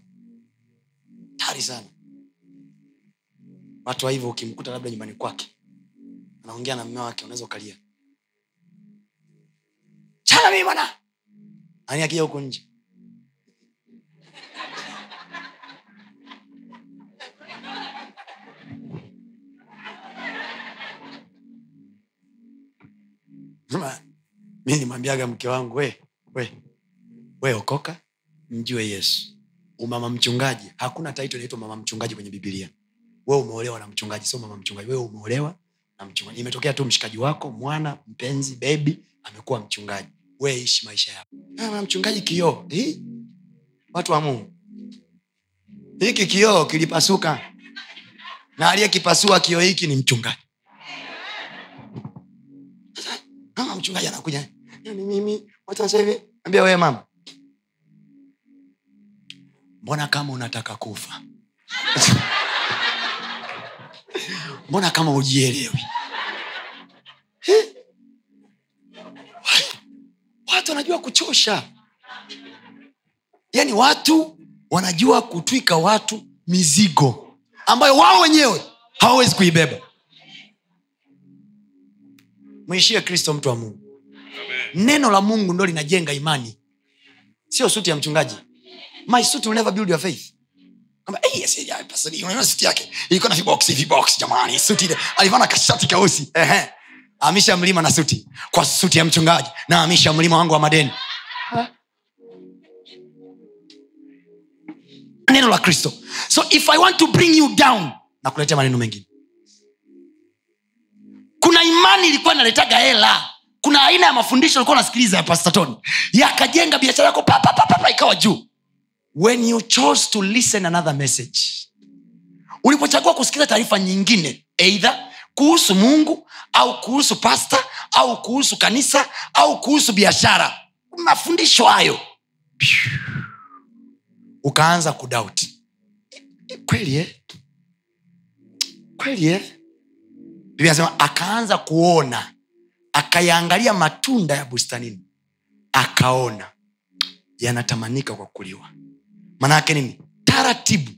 Hatari sana. Watu wa hivyo ukimkuta labda nyumbani kwake anaongea na mme wake unaweza ukalia. Chana mii bwana! Ani akija huko nje mi nimwambiaga mke wangu we we we okoka mjue yesu. Umama mchungaji hakuna taito inaitwa mama mchungaji kwenye bibilia we umeolewa na mchungaji sio mama mchungaji. Wewe umeolewa na mchungaji. Imetokea tu mshikaji wako mwana mpenzi bebi amekuwa mchungaji. We ishi maisha yako. Ah, mama mchungaji kioo. Watu wa mungu. Hiki kioo kilipasuka. Na aliyekipasua kioo hiki ni mchungaji mama mchungaji anakuja "Yaani mimi watu hivi ambia wewe mama. Mbona kama unataka kufa? Mbona kama ujielewi Eh? watu wanajua kuchosha. Yaani watu wanajua kutwika watu mizigo ambayo wao wenyewe hawawezi kuibeba mwishie kristo mtu wa mungu. Neno la mungu ndo linajenga imani. Sio suti ya mchungaji. My suit will never build your faith. Kwamba, "Eh, yes, yeah, pastor, unaona suti yake. Ilikuwa na viboksi viboksi jamani suti ile. Alivaa kashati keusi. Ehe. amisha mlima na suti. Kwa suti ya mchungaji na amisha mlima wangu wa madeni. Neno la kristo. So if i want to bring you down na kuletea maneno mengine kuna imani ilikuwa inaletaga hela kuna aina ya mafundisho ulikuwa unasikiliza ya pastatoni yakajenga biashara yako pa, pa, pa, pa, pa, ikawa juu when you chose to listen another message ulipochagua kusikiliza taarifa nyingine eidha kuhusu mungu au kuhusu pasta au kuhusu kanisa au kuhusu biashara mafundisho hayo ukaanza kudauti kweli eh? kweli eh? Biblia akaanza kuona akayaangalia matunda ya bustanini akaona yanatamanika kwa kuliwa. Maanaake nini? Taratibu.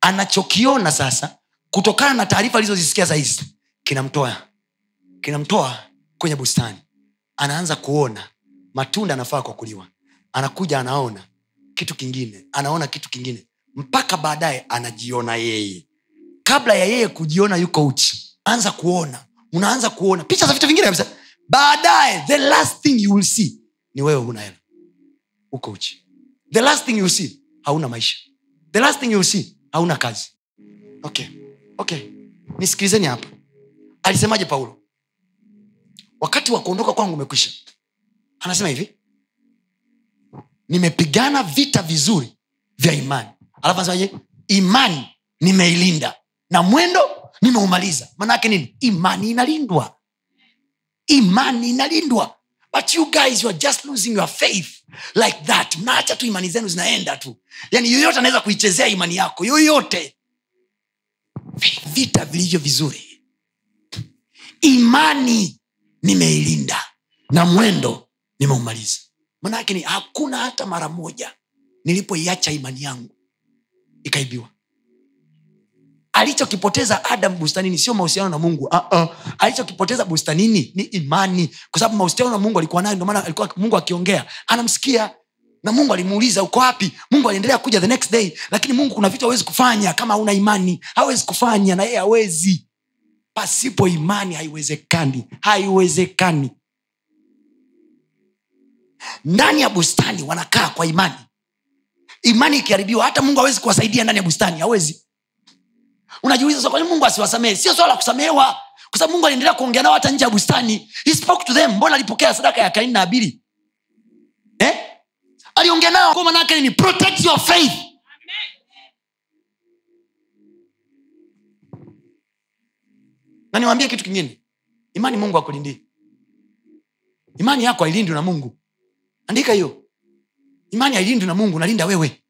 Anachokiona sasa kutokana na taarifa alizozisikia sahizi kinamtoa kinamtoa kwenye bustani. Anaanza kuona matunda anafaa kwa kuliwa. Anakuja anaona kitu kingine anaona kitu kingine mpaka baadaye anajiona yeye. Kabla ya yeye kujiona yuko uchi anza kuona. Unaanza kuona. Picha za vitu vingine kabisa. Baadaye the last thing you will see ni wewe huna hela. Uko uchi. The last thing you will see hauna maisha. The last thing you will see hauna kazi. Okay. Okay. Nisikilizeni hapa alisemaje paulo? Wakati wa kuondoka kwangu umekwisha. Anasema hivi. Nimepigana vita vizuri vya imani. Alafu anasemaje? Imani nimeilinda. Na mwendo nimeumaliza. Manaake nini? Imani inalindwa. Imani inalindwa. But you guys you are just losing your faith. Like that. Mnaacha tu imani zenu zinaenda tu. Yani yoyote anaweza kuichezea imani yako. Yoyote. Vita vilivyo vizuri. Imani nimeilinda. Na mwendo nimeumaliza. Manake ni hakuna hata mara moja nilipoiacha imani yangu. Ikaibiwa alichokipoteza adam bustanini sio mahusiano na mungu. Uh-uh. alichokipoteza bustanini ni imani. Kwa sababu mahusiano na mungu alikuwa nayo ndomaana alikuwa mungu akiongea. Anamsikia. Na mungu alimuuliza uko wapi? Mungu aliendelea kuja the next day. Lakini mungu kuna vitu hawezi kufanya kama hauna imani. Hawezi kufanya na yeye hawezi. Pasipo imani haiwezekani. Haiwezekani. Ndani ya bustani wanakaa kwa imani. Imani ikiharibiwa hata mungu hawezi kuwasaidia ndani ya bustani. Hawezi unajiuliza "Sasa mungu asiwasamehe? Sio swala la kusamehewa kwa sababu mungu aliendelea kuongea nao hata nje ya bustani. He spoke to them mbona alipokea sadaka ya kaini na abili? Eh? aliongea nao kwa manake ni protect your faith. Na niwambie kitu kingine. Imani mungu akulindii imani yako hailindwi na mungu. Andika hiyo. Imani hailindwi na mungu nalinda wewe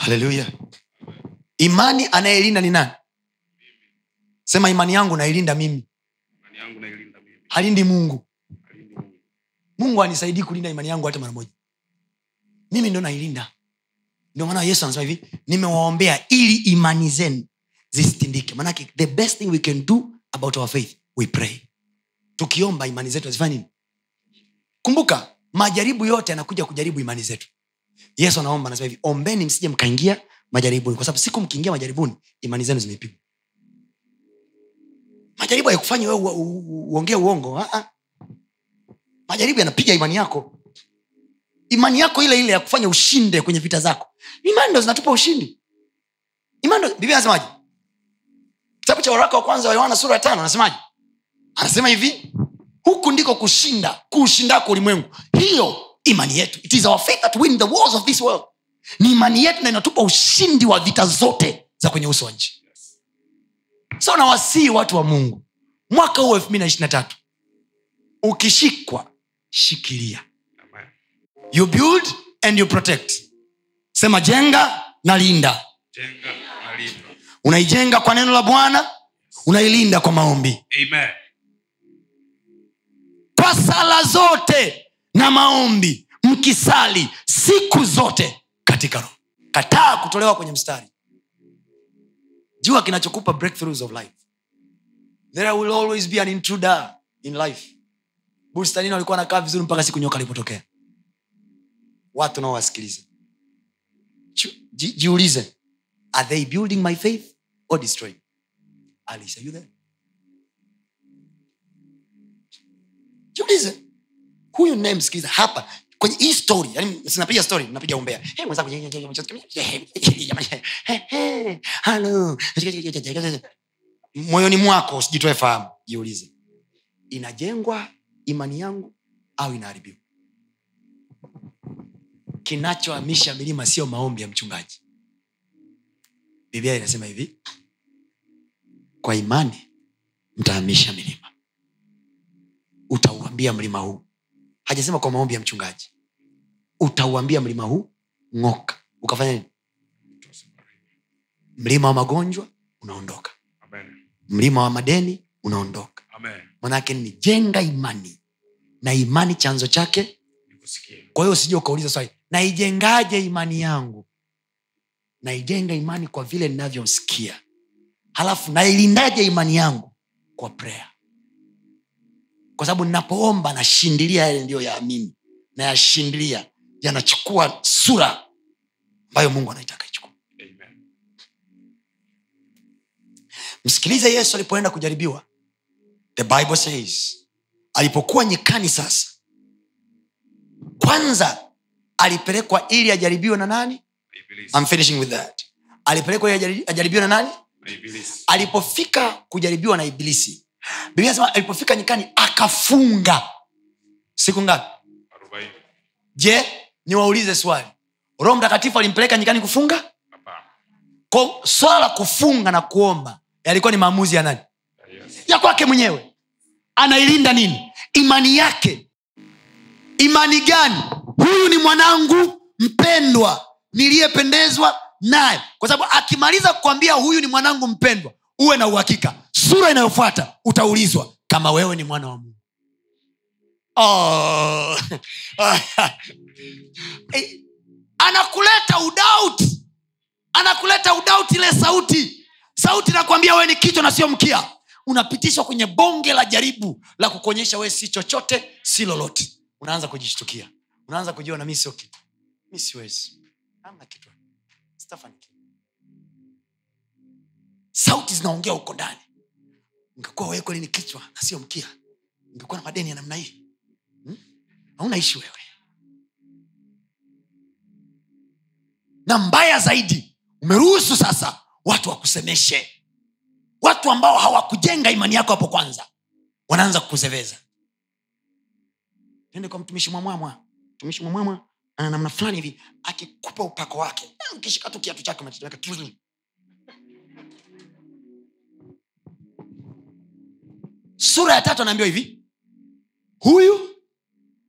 haleluya imani anayelinda ni nani? Sema imani yangu nailinda mimi. Halindi mungu. Alindi Mungu. mungu anisaidii kulinda imani yangu hata mara moja. Mimi ndo nailinda. Ndio maana yesu anasema hivi nimewaombea ili imani zenu zisitindike. Manake the best thing we can do about our faith we pray. Tukiomba imani zetu azifanya nini? Kumbuka majaribu yote yanakuja kujaribu imani zetu yesu anaomba anasema hivi ombeni msije mkaingia majaribuni kwa sababu siku mkiingia majaribuni imani zenu zimepigwa. Majaribu hayakufanyi u- uongee uongo ah, ah. Majaribu yanapiga imani yako. Imani yako ile ile ya kufanya ushinde kwenye vita zako. Imani ndo zinatupa ushindi. Imani anasemaje kitabu cha waraka wa kwanza wa yohana sura ya tano anasemaje? Anasema hivi huku ndiko kushinda kuushindako ulimwengu. Hiyo imani yetu. It is our faith that win the wars of this world. Ni imani yetu na inatupa ushindi wa vita zote za kwenye uso wa nchi. So nawasii watu wa mungu mwaka huu elfu mbili na tatu ukishikwa shikilia. Amen. you build and you protect. Sema jenga na linda. Jenga na linda. Unaijenga kwa neno la bwana unailinda kwa maombi. Amen. kwa sala zote na maombi mkisali siku zote katika roho. Kataa kutolewa kwenye mstari. Jua kinachokupa breakthroughs of life. There will always be an intruder in life. Bustanini walikuwa nakaa vizuri mpaka siku nyoka alipotokea. Watu naowasikiliza ji- jiulize are they building my faith or destroying? Alisa you there? Jiulize huyu nayemsikiliza hapa kwenye hii story yani sinapiga story napiga umbea. Hey, mwenzangu, hello. moyoni mwako usijitoe fahamu. Jiulize. Inajengwa imani yangu au inaharibiwa? Kinachohamisha milima sio maombi ya mchungaji. Biblia inasema hivi kwa imani mtahamisha milima. Utauambia mlima huu hajasema kwa maombi ya mchungaji. Utauambia mlima huu ng'oka. Ukafanya nini? Mlima wa magonjwa unaondoka. Amen. mlima wa madeni unaondoka. Mwanaake manake ni jenga imani. Na imani chanzo chake kwa hiyo usije ukauliza swali naijengaje imani yangu? Naijenga imani kwa vile ninavyosikia halafu nailindaje imani yangu? Kwa prayer kwa sababu ninapoomba nashindilia yale ndiyo yaamini. Nayashindilia. Yanachukua sura ambayo mungu anaitaka ichukua msikilize yesu alipoenda kujaribiwa. The bible says alipokuwa nyikani sasa kwanza alipelekwa ili ajaribiwe na nani? Ibilisi. I'm finishing with that. Alipelekwa ili ajaribiwe na nani? Ibilisi. alipofika kujaribiwa na ibilisi biblia sema alipofika nyikani akafunga. Siku ngapi? Je niwaulize swali. Roho mtakatifu alimpeleka nyikani kufunga? Ko swala la kufunga na kuomba yalikuwa ni maamuzi ya nani? Yes. ya kwake mwenyewe. Anailinda nini? Imani yake. Imani gani? Huyu ni mwanangu mpendwa niliyependezwa naye. Kwa sababu akimaliza kukwambia huyu ni mwanangu mpendwa uwe na uhakika sura inayofuata utaulizwa kama wewe ni mwana wa mungu. Oh. Eh, anakuleta udauti. Anakuleta udauti ile sauti. Sauti nakwambia wewe ni kichwa na sio mkia. Unapitishwa kwenye bonge la jaribu la kukuonyesha wewe si chochote si lolote. Unaanza kujishtukia. Unaanza kujiona mi sio kitu. Mi siwezi. Sauti zinaongea huko ndani ungekuwa wewe kweli ni kichwa na sio mkia ngekuwa na madeni ya namna hii. Hauna ishi wewe. Na mbaya zaidi umeruhusu sasa watu wakusemeshe. Watu ambao hawakujenga imani yako hapo kwanza wanaanza kukuzeveza. Tende kwa mtumishi mwamwamwa. Mtumishi mwamwamwa ana namna fulani hivi akikupa upako wake. Ukishika tu kiatu chake unatetemeka sura ya tatu anaambiwa hivi. Huyu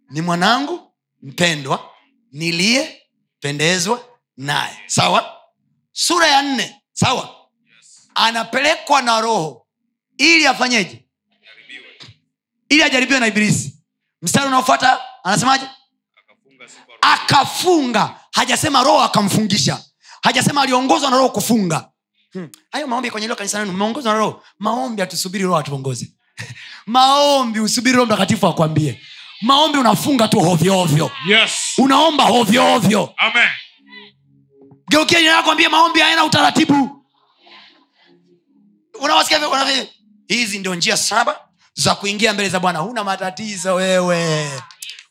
ni mwanangu mpendwa niliyependezwa naye. Sawa? Sura ya nne. Sawa? Anapelekwa na roho ili afanyeje? Ili ajaribiwe na ibilisi. Mstari unaofuata anasemaje? Akafunga hajasema roho akamfungisha. Hajasema aliongozwa na roho kufunga. Hmm. maombi kwenye hilo kanisa nenu mmeongozwa na roho. Maombi atusubiri roho atuongoze maombi usubiri roho mtakatifu akwambie. Maombi unafunga tu hovyohovyo Yes. unaomba hovyohovyo geukia lako maombi hayana utaratibu. Unawasikia una hizi ndio njia saba za kuingia mbele za bwana. Huna matatizo wewe.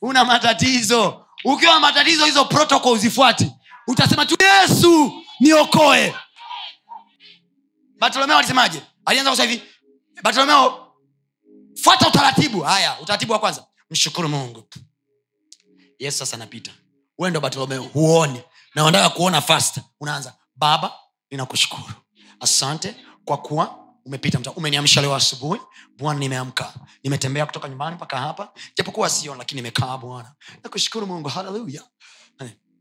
Una matatizo. Ukiwa na matatizo hizo protocol uzifuati. Utasema tu yesu niokoe. Bartolomeo alisemaje? Alianza kusema hivi. Bartolomeo fuata utaratibu. Haya utaratibu wa kwanza. Mshukuru mungu. Yesu sasa anapita. Wewe bartolomeo huoni. Na unataka kuona fasta unaanza baba ninakushukuru. Asante kwa kuwa umepita. Mta umeniamsha leo asubuhi. Bwana nimeamka. Nimetembea kutoka nyumbani mpaka hapa. Japokuwa sio lakini nimekaa bwana. Nakushukuru mungu. Haleluya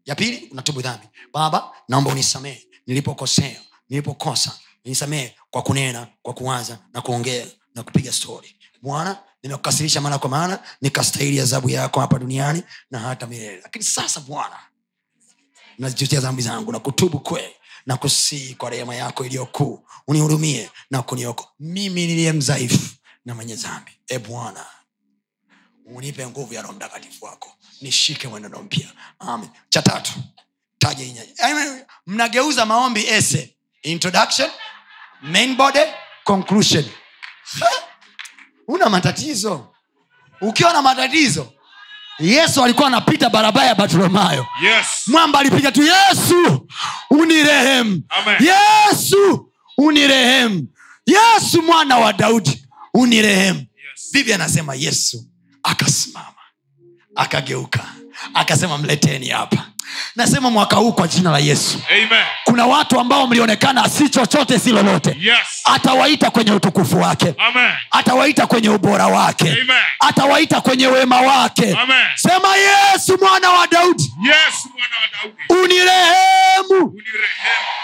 ya pili unatubu dhambi. Baba naomba unisamehe nilipokosea nilipokosa. Nisamehe kwa kunena kwa kuwaza na kuongea na kupiga stori bwana nimekukasirisha mara kwa mara nikastahili adhabu yako hapa duniani na hata milele. Lakini sasa bwana nazijutia dhambi zangu na kutubu kweli na kusii kwa rehema yako iliyokuu unihurumie na kunioko mimi niliye mdhaifu na mwenye dhambi. E bwana unipe nguvu ya roho mtakatifu wako nishike mwenendo mpya. Amen. Cha tatu taja mnageuza maombi ese. Introduction main body conclusion. Ha! Una matatizo. Ukiwa na matatizo yesu alikuwa anapita barabara ya bartolomayo Yes. mwamba alipiga tu yesu unirehemu. Yesu unirehemu. Yesu mwana wa daudi unirehemu. Yes. bibi anasema yesu akasimama akageuka akasema mleteni hapa nasema mwaka huu kwa jina la yesu Amen. kuna watu ambao mlionekana si chochote si lolote Yes. atawaita kwenye utukufu wake Amen. atawaita kwenye ubora wake Amen. atawaita kwenye wema wake Amen. sema yesu mwana wa daudi Yes, unirehemu Unirehemu.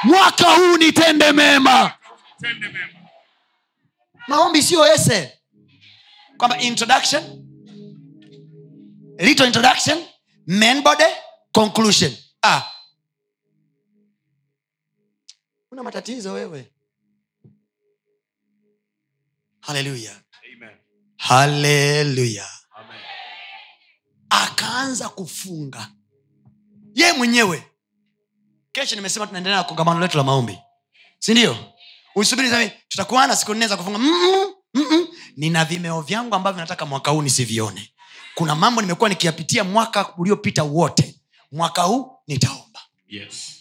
mwaka huu nitende mema mema. maombi siyo ese kwamba introduction little introduction main body conclusion. Ah. una matatizo wewe. Haleluya haleluya akaanza kufunga. Ye mwenyewe. Kesho nimesema tunaendelea na kongamano letu la maombi. Sindio usubiri tutakuwa na siku nne za kufunga. Mm-mm, mm-mm. nina vimeo vyangu ambavyo nataka mwaka huu nisivione. Kuna mambo nimekuwa nikiyapitia mwaka uliopita wote mwaka huu nitaomba Yes.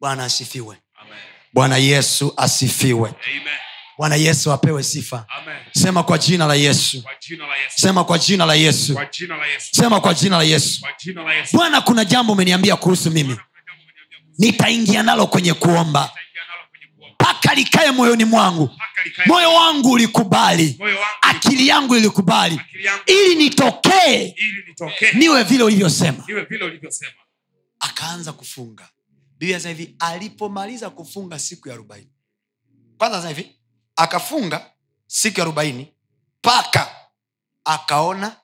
bwana asifiwe Amen. bwana yesu asifiwe Amen. bwana yesu apewe sifa Amen. sema kwa jina la yesu jina la Yesu. sema kwa jina la yesu Kwa jina la Yesu. sema kwa jina la yesu Kwa jina la Yesu. bwana kuna jambo umeniambia kuhusu mimi nitaingia nalo kwenye kuomba mpaka likae moyoni mwangu. Moyo wangu ulikubali. Akili yangu ilikubali. Ili nitokee. Niwe vile ulivyosema. Akaanza kufunga. Biblia hivi alipomaliza kufunga siku ya arobaini. Kwanza anasema hivi akafunga siku ya arobaini mpaka akaona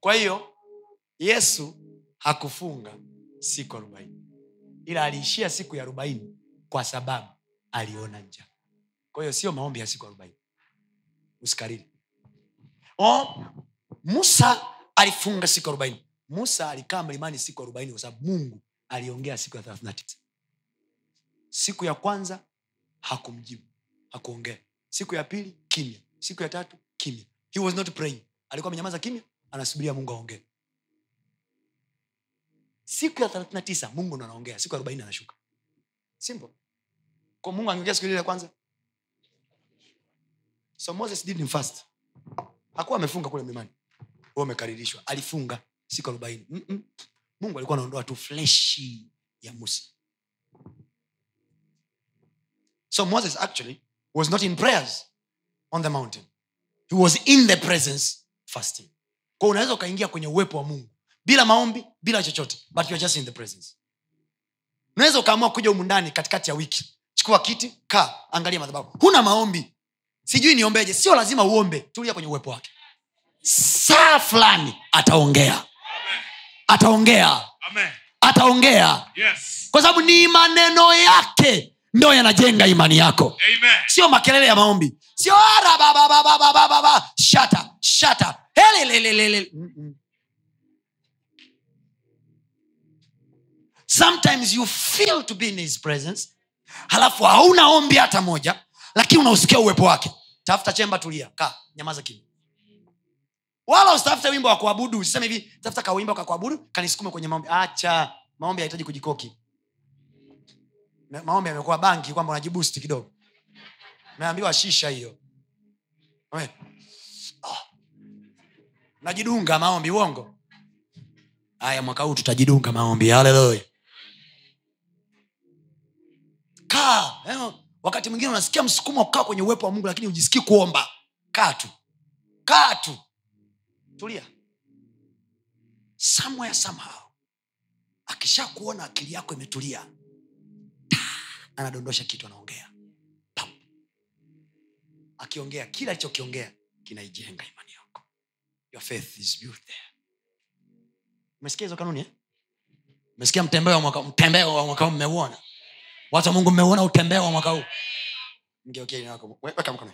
kwa hiyo yesu hakufunga siku arobaini. Ila aliishia siku ya arobaini kwa sababu aliona njaa. Kwa sio maombi ya siku arobaini. Usikariri o, musa alifunga siku arobaini. Musa alikaa mlimani siku arobaini kwa sababu mungu aliongea siku ya thelathini tisa. Siku ya kwanza hakumjibu hakuongea. Siku ya pili kimya. Siku ya tatu kimya. He was not praying. Alikuwa amenyamaza kimya anasubiria mungu aongee. Siku ya 39 mungu ndo anaongea. Siku ya 40 anashuka. Simple kwa mungu angeongea siku ile kwanza. So moses didn't fast. Hakuwa amefunga kule mlimani. Huo umekaririshwa. Alifunga siku arobaini. Mungu alikuwa anaondoa tu fleshi ya musa. So moses actually was not in prayers on the mountain. He was in the presence fasting. Kwa unaweza ukaingia kwenye uwepo wa mungu bila maombi bila chochote but you are just in the presence. Unaweza ukaamua kuja humu ndani katikati ya wiki chukua kiti kaa angalia madhabahu. Huna maombi. Sijui niombeje. Sio lazima uombe. Tulia kwenye uwepo wake. Saa fulani ataongea. Ataongea. Ataongea. Yes. kwa sababu ni maneno yake ndo yanajenga imani yako. Amen. sio makelele ya maombi. Sio shata shata. Sometimes you feel to be in his presence halafu hauna ombi hata moja lakini unausikia uwepo wake. Tafuta chemba tulia. Kaa nyamaza kimya. Wala usitafute wimbo wa kuabudu. Usiseme hivi tafuta kawimbo ka kuabudu kanisukume kwenye maombi. Acha maombi hahitaji kujikoki. Maombi yamekuwa banki kwamba unajibusti kidogo. Meambiwa shisha hiyo. Ah. najidunga maombi uongo? Haya mwaka huu tutajidunga maombi. Haleluya kaa. Eh, wakati mwingine unasikia msukumo wa kukaa kwenye uwepo wa mungu lakini ujisikii kuomba. Kaa tu. Kaa tu. Tulia. Somewhere somehow akishakuona akili yako imetulia anadondosha kitu anaongea. Akiongea kila alichokiongea kinaijenga imani yako. Your faith is there. Umesikia hizo kanuni eh? umesikia mtembeo wa mwaka mtembeo wa watu wa mungu mmeuona utembeo wa mwaka huu? Mgeukie jina lako. We- weka mkono.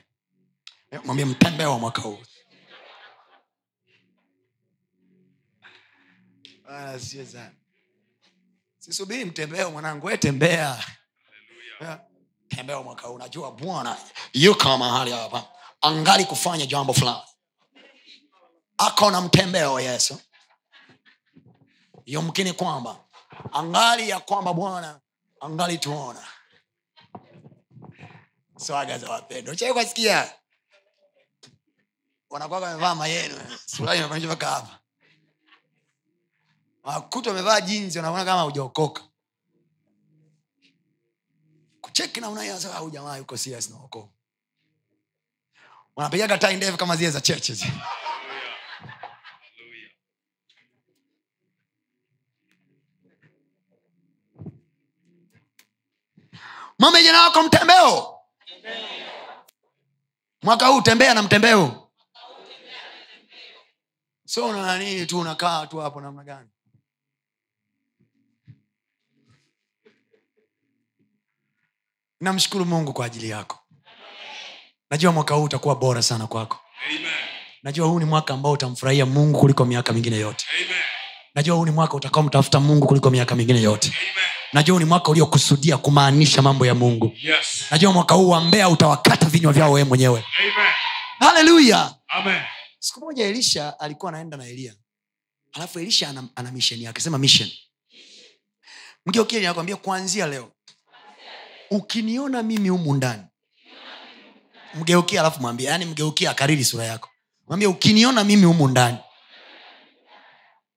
Mwambie mtembeo wa mwaka huu. Sio sana. Sisubiri mtembeo mwanangu. Wetembea tembea. Mwaka huu. Najua bwana yuko mahali hapa. Angali kufanya jambo fulani. Ako na mtembeo yesu. Yumkini kwamba angali ya kwamba bwana angali tuona swaga za wapendo chakwasikia wanakwaka wamevaa mayenu imekwamisha mpaka hapa. Wakuta wamevaa jinzi wanaona kama hujaokoka. Kucheki namna hiyo sasa jamaa yuko serious na wanapigaga tai ndefu kama zile za cheche mwambie jina wako mtembeo? Mwaka huu tembea na mtembeo. So una nini tu unakaa tu hapo namna gani? Namshukuru mungu kwa ajili yako. Najua mwaka huu utakuwa bora sana kwako. Amen. najua huu ni mwaka ambao utamfurahia mungu kuliko miaka mingine yote. Amen. Najua huu ni mwaka utakao mtafuta mungu kuliko miaka mingine yote. Amen. najua huu ni mwaka uliokusudia kumaanisha mambo ya mungu. Yes. najua mwaka huu wa mbea utawakata vinywa vyao wee mwenyewe. Amen. haleluya siku moja elisha alikuwa anaenda na elia. Alafu elisha ana, ana misheni yake. Sema mission. Mgeukie nakwambia kuanzia leo ukiniona mimi humu ndani. Mgeukie alafu mwambie yaani mgeukie akariri sura yako. Mwambie ukiniona mimi humu ndani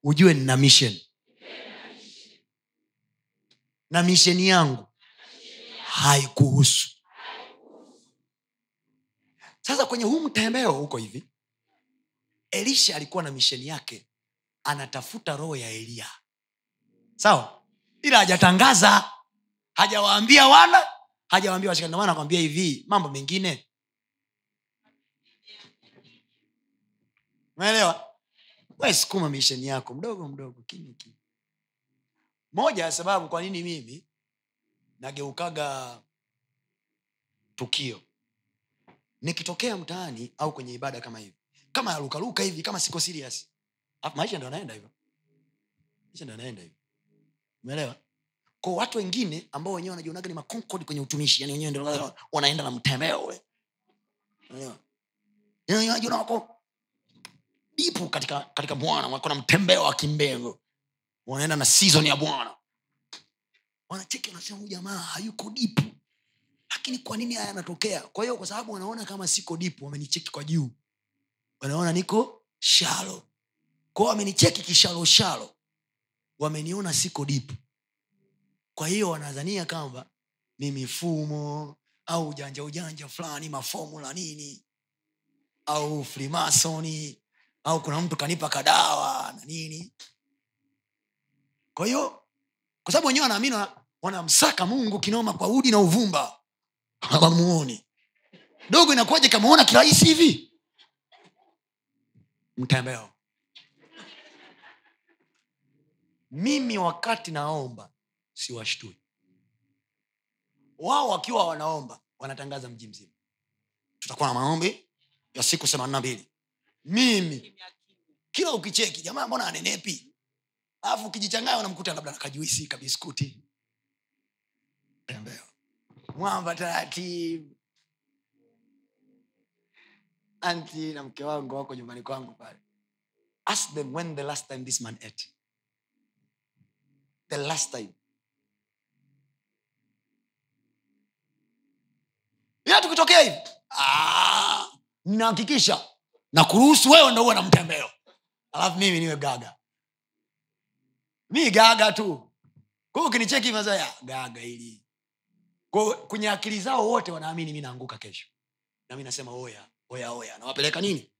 ujue nina mission. Na misheni yangu haikuhusu. Sasa kwenye huu mtembeo huko hivi elisha alikuwa na misheni yake anatafuta roho ya eliya sawa? Ila hajatangaza. Hajawaambia wana hajawaambia washikani ndio nakwambia hivi mambo mengine. Umeelewa we sukuma misheni yako mdogo mdogo kimya kimya. Moja ya sababu kwa nini mimi nageukaga tukio. Nikitokea mtaani au kwenye ibada kama hivi. Kama yarukaruka hivi kama siko serious. Maisha ndo anaenda hivyo. Maisha ndo anaenda hivyo. Umeelewa? Kwa watu wengine ambao wenyewe wanajionaga ni makonkodi kwenye utumishi yani wenyewe ndo wanaenda na mtembeo ule umeelewa? Yaani wako dipu katika katika bwana. Kuna mtembeo wa kimbego wanaenda na season ya bwana. Wanacheki wanasema huu jamaa hayuko dipu lakini kwa nini haya yanatokea? Kwa hiyo kwa sababu wanaona kama siko dipu wamenicheki kwa juu. Wanaona niko shalo kwao wamenicheki kishaloshalo wameniona siko dipu kwa hiyo wanadhania kwamba ni mifumo au ujanja ujanja fulani mafomula nini au frimasoni au kuna mtu kanipa kadawa na nini. Kwa hiyo kwa sababu wenyewe wanaamini wanamsaka mungu kinoma kwa udi na uvumba hawamuoni. Dogo inakuwaje kamaona kirahisi hivi? Mtembeo. Mimi wakati naomba siwashtui. Wao wakiwa wanaomba wanatangaza mji mzima. Tutakuwa na maombi ya siku themanina mbili mimi. Kila ukicheki jamaa mbona anenepi alafu ukijichanganya unamkuta labda nakajuisi kabiskuti tembeo mwamba taratibu. Anti na mke wangu wako nyumbani kwangu pale. Ask them when the last time this man ate. The last time. Ila tukitokea hivi. Ah, nahakikisha na kuruhusu wewe ndo uwe na mtembeo. Alafu mimi niwe gaga. Mi gaga tu. Kwa ukinicheki hivi gaga ili Kwa kwenye akili zao wote wanaamini mi naanguka kesho. Na mi nasema oya oya oya. Nawapeleka nini?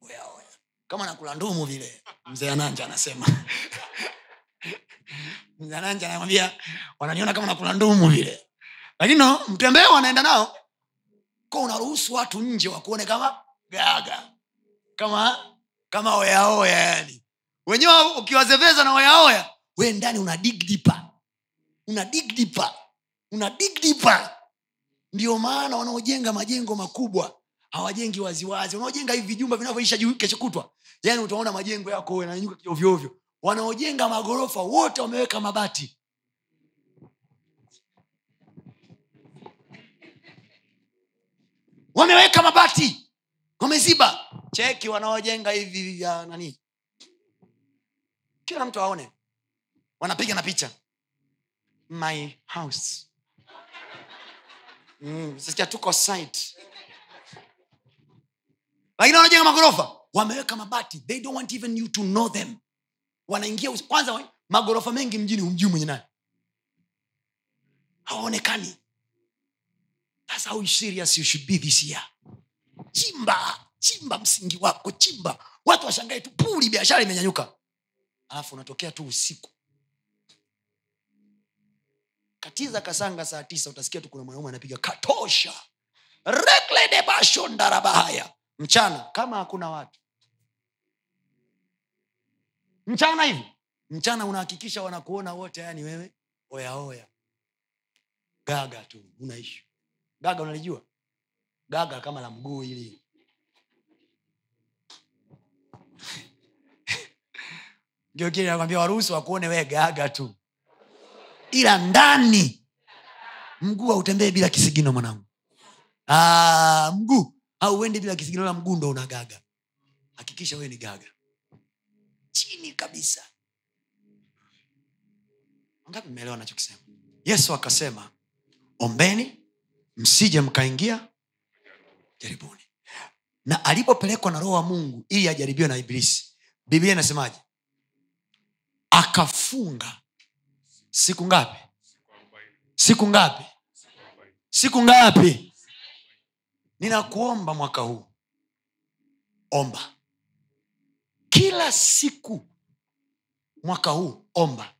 Oya oya. Kama nakula ndumu vile. Mzee ananja anasema. Mzee ananja anamwambia wananiona kama nakula ndumu vile. Lakini no mtembeo wanaenda nao. Ko unaruhusu watu nje wakuone kama gaga kama kama oyaoya yani. Wenyewe ukiwazeveza na oyaoya we ndani una dig una dig una dig ndio maana wanaojenga majengo makubwa hawajengi waziwazi. Wanaojenga hivi vijumba vinavyoisha juu kesho kutwa yani utaona majengo yako yananyuka ovyoovyo wanaojenga magorofa wote wameweka mabati. Wameweka mabati. Wameziba cheki wanaojenga hivi vya nani? Kila mtu aone. Wanapiga na picha. My house. Mm, tuko site. Lakini wanajenga magorofa. Wameweka mabati. They don't want even you to know them. Wanaingia kwanza magorofa mengi mjini humjui mwenye naye hawaonekani. Thats how serious you should be this year. Chimba chimba msingi wako chimba. Watu washangae tu puli biashara imenyanyuka. Alafu unatokea tu usiku. Katiza kasanga saa tisa utasikia tu kuna mwanaume anapiga katosha. Rekledebashondarabahaya mchana kama hakuna watu. Mchana hivi. Mchana unahakikisha wanakuona wote yani wewe oyaoya gaga tu unaishi gaga unalijua? Gaga kama la mguu hili ndio kile nakwambia waruhusu wakuone wee gaga tu. Ila ndani mguu hautembee bila kisigino mwanangu. Ah, mguu au bila kisigino la mguu ndo una gaga hakikisha wewe ni gaga. Chini kabisa. Ngapi mmeelewa nachokisema yesu akasema ombeni msije mkaingia jaribuni. Na alipopelekwa na roho wa mungu ili ajaribiwe na ibilisi biblia inasemaje akafunga siku ngapi? Siku ngapi? Siku ngapi? Ninakuomba mwaka huu. Omba. Kila siku mwaka huu omba.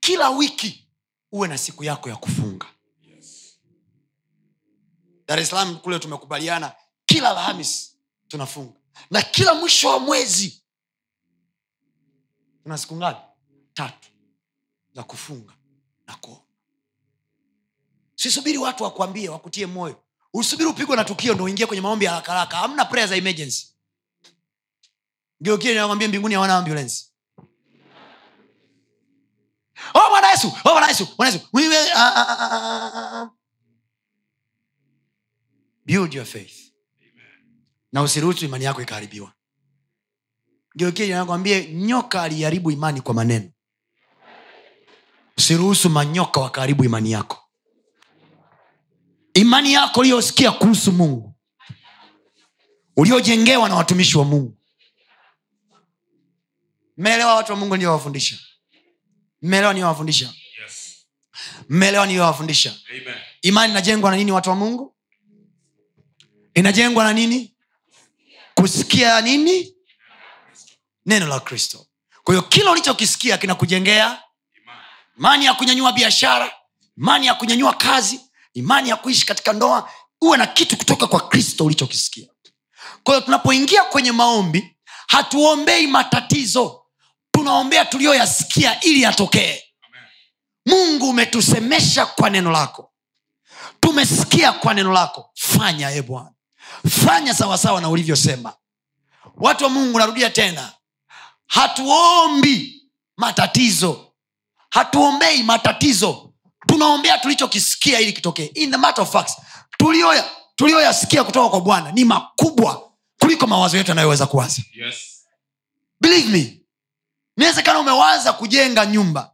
Kila wiki uwe na siku yako ya kufunga. Dar es salaam kule tumekubaliana kila alhamis tunafunga. Na kila mwisho wa mwezi tuna siku ngapi tatu za kufunga na kuomba. Sisubiri watu wakwambie wakutie moyo. Usubiri upigwe na tukio ndo uingie kwenye maombi ya haraka haraka. Hamna prayer za emergency. Ndio kile nakwambia mbinguni hawana ambulance. Oh bwana yesu oh bwana yesu bwana yesu. Wewe, ah, ah, ah, build your faith. Na usiruhusu imani yako ikaharibiwa. Geukianakwambie nyoka aliharibu imani kwa maneno usiruhusu manyoka wakaharibu imani yako. Imani yako uliyosikia kuhusu mungu. Uliojengewa na watumishi wa mungu. Mmeelewa watu wa mungu niliyowafundisha mmeelewa niliyowafundisha Yes. mmeelewa niliyowafundisha imani inajengwa na nini watu wa mungu? Inajengwa na nini? Kusikia nini? Neno la kristo. Kwa hiyo kila ulichokisikia kinakujengea Imani. ya kunyanyua biashara imani ya kunyanyua kazi imani ya kuishi katika ndoa uwe na kitu kutoka kwa kristo ulichokisikia. Kwa hiyo tunapoingia kwenye maombi hatuombei matatizo tunaombea tuliyoyasikia ili yatokee. Mungu umetusemesha kwa neno lako. Tumesikia kwa neno lako. Fanya e bwana. Fanya sawasawa na ulivyosema. Watu wa mungu narudia tena. Hatuombi matatizo hatuombei matatizo. Tunaombea tulichokisikia ili kitokee. In the matter of facts tulioya tulioyasikia kutoka kwa bwana ni makubwa kuliko mawazo yetu yanayoweza kuwaza. Yes. believe me inawezekana umewaza kujenga nyumba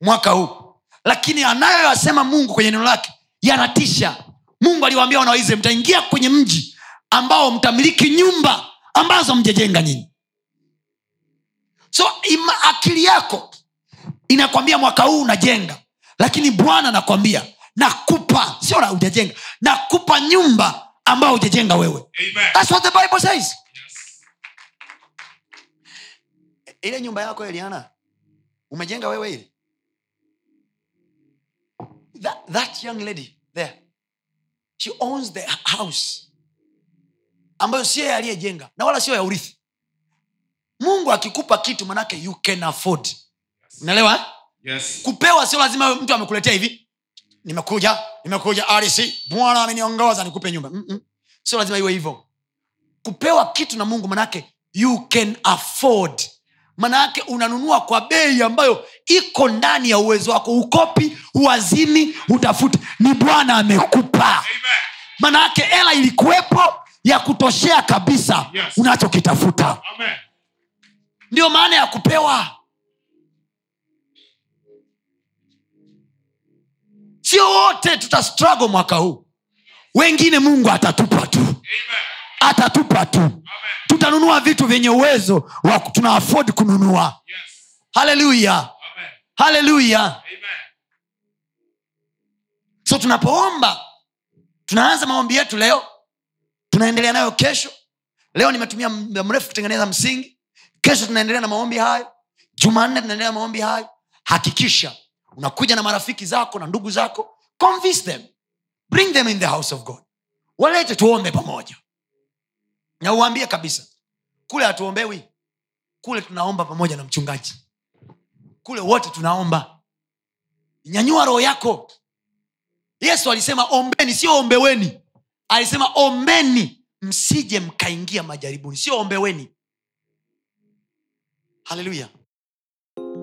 mwaka huu lakini anayoyasema mungu kwenye neno lake yanatisha. Mungu aliwaambia wanawaize mtaingia kwenye mji ambao mtamiliki nyumba ambazo mjejenga nyinyi. So ima, akili yako inakwambia mwaka huu unajenga lakini bwana anakwambia nakupa sio ujajenga nakupa nyumba ambayo ujajenga wewe Amen. That's what the Bible says. Yes. ile nyumba yako eliana umejenga wewe ile that, that young lady there she owns the house ambayo sio yeye aliyejenga na wala sio ya urithi mungu akikupa kitu manake you can afford unaelewa? Yes. kupewa sio lazima mtu amekuletea hivi. Nimekuja nimekuja rc. Bwana ameniongoza nikupe nyumba. Mm-mm. sio lazima iwe hivyo. Kupewa kitu na mungu manake you can afford. Manake unanunua kwa bei ambayo iko ndani ya uwezo wako. Ukopi uwazini utafuti ni bwana amekupa. Manaake manake hela ilikuwepo ya kutoshea kabisa. Yes. unachokitafuta. Ndio maana ya kupewa sio wote tuta mwaka huu. Wengine mungu atatupa tu. Amen. atatupa tu. Amen. tutanunua vitu vyenye uwezo wa tuna afford kununua. Yes. haleluya haleluya so tunapoomba tunaanza maombi yetu leo. Tunaendelea nayo kesho. Leo nimetumia muda mrefu kutengeneza msingi. Kesho tunaendelea na maombi hayo. Jumanne tunaendelea na maombi hayo. Hakikisha unakuja na marafiki zako na ndugu zako convince them. Bring them in the house of god. Walete tuombe pamoja. Na uambie kabisa kule hatuombewi. Kule tunaomba pamoja na mchungaji. Kule wote tunaomba. Nyanyua roho yako. Yesu alisema ombeni sio ombeweni. Alisema ombeni msije mkaingia majaribuni. Sio ombeweni. Haleluya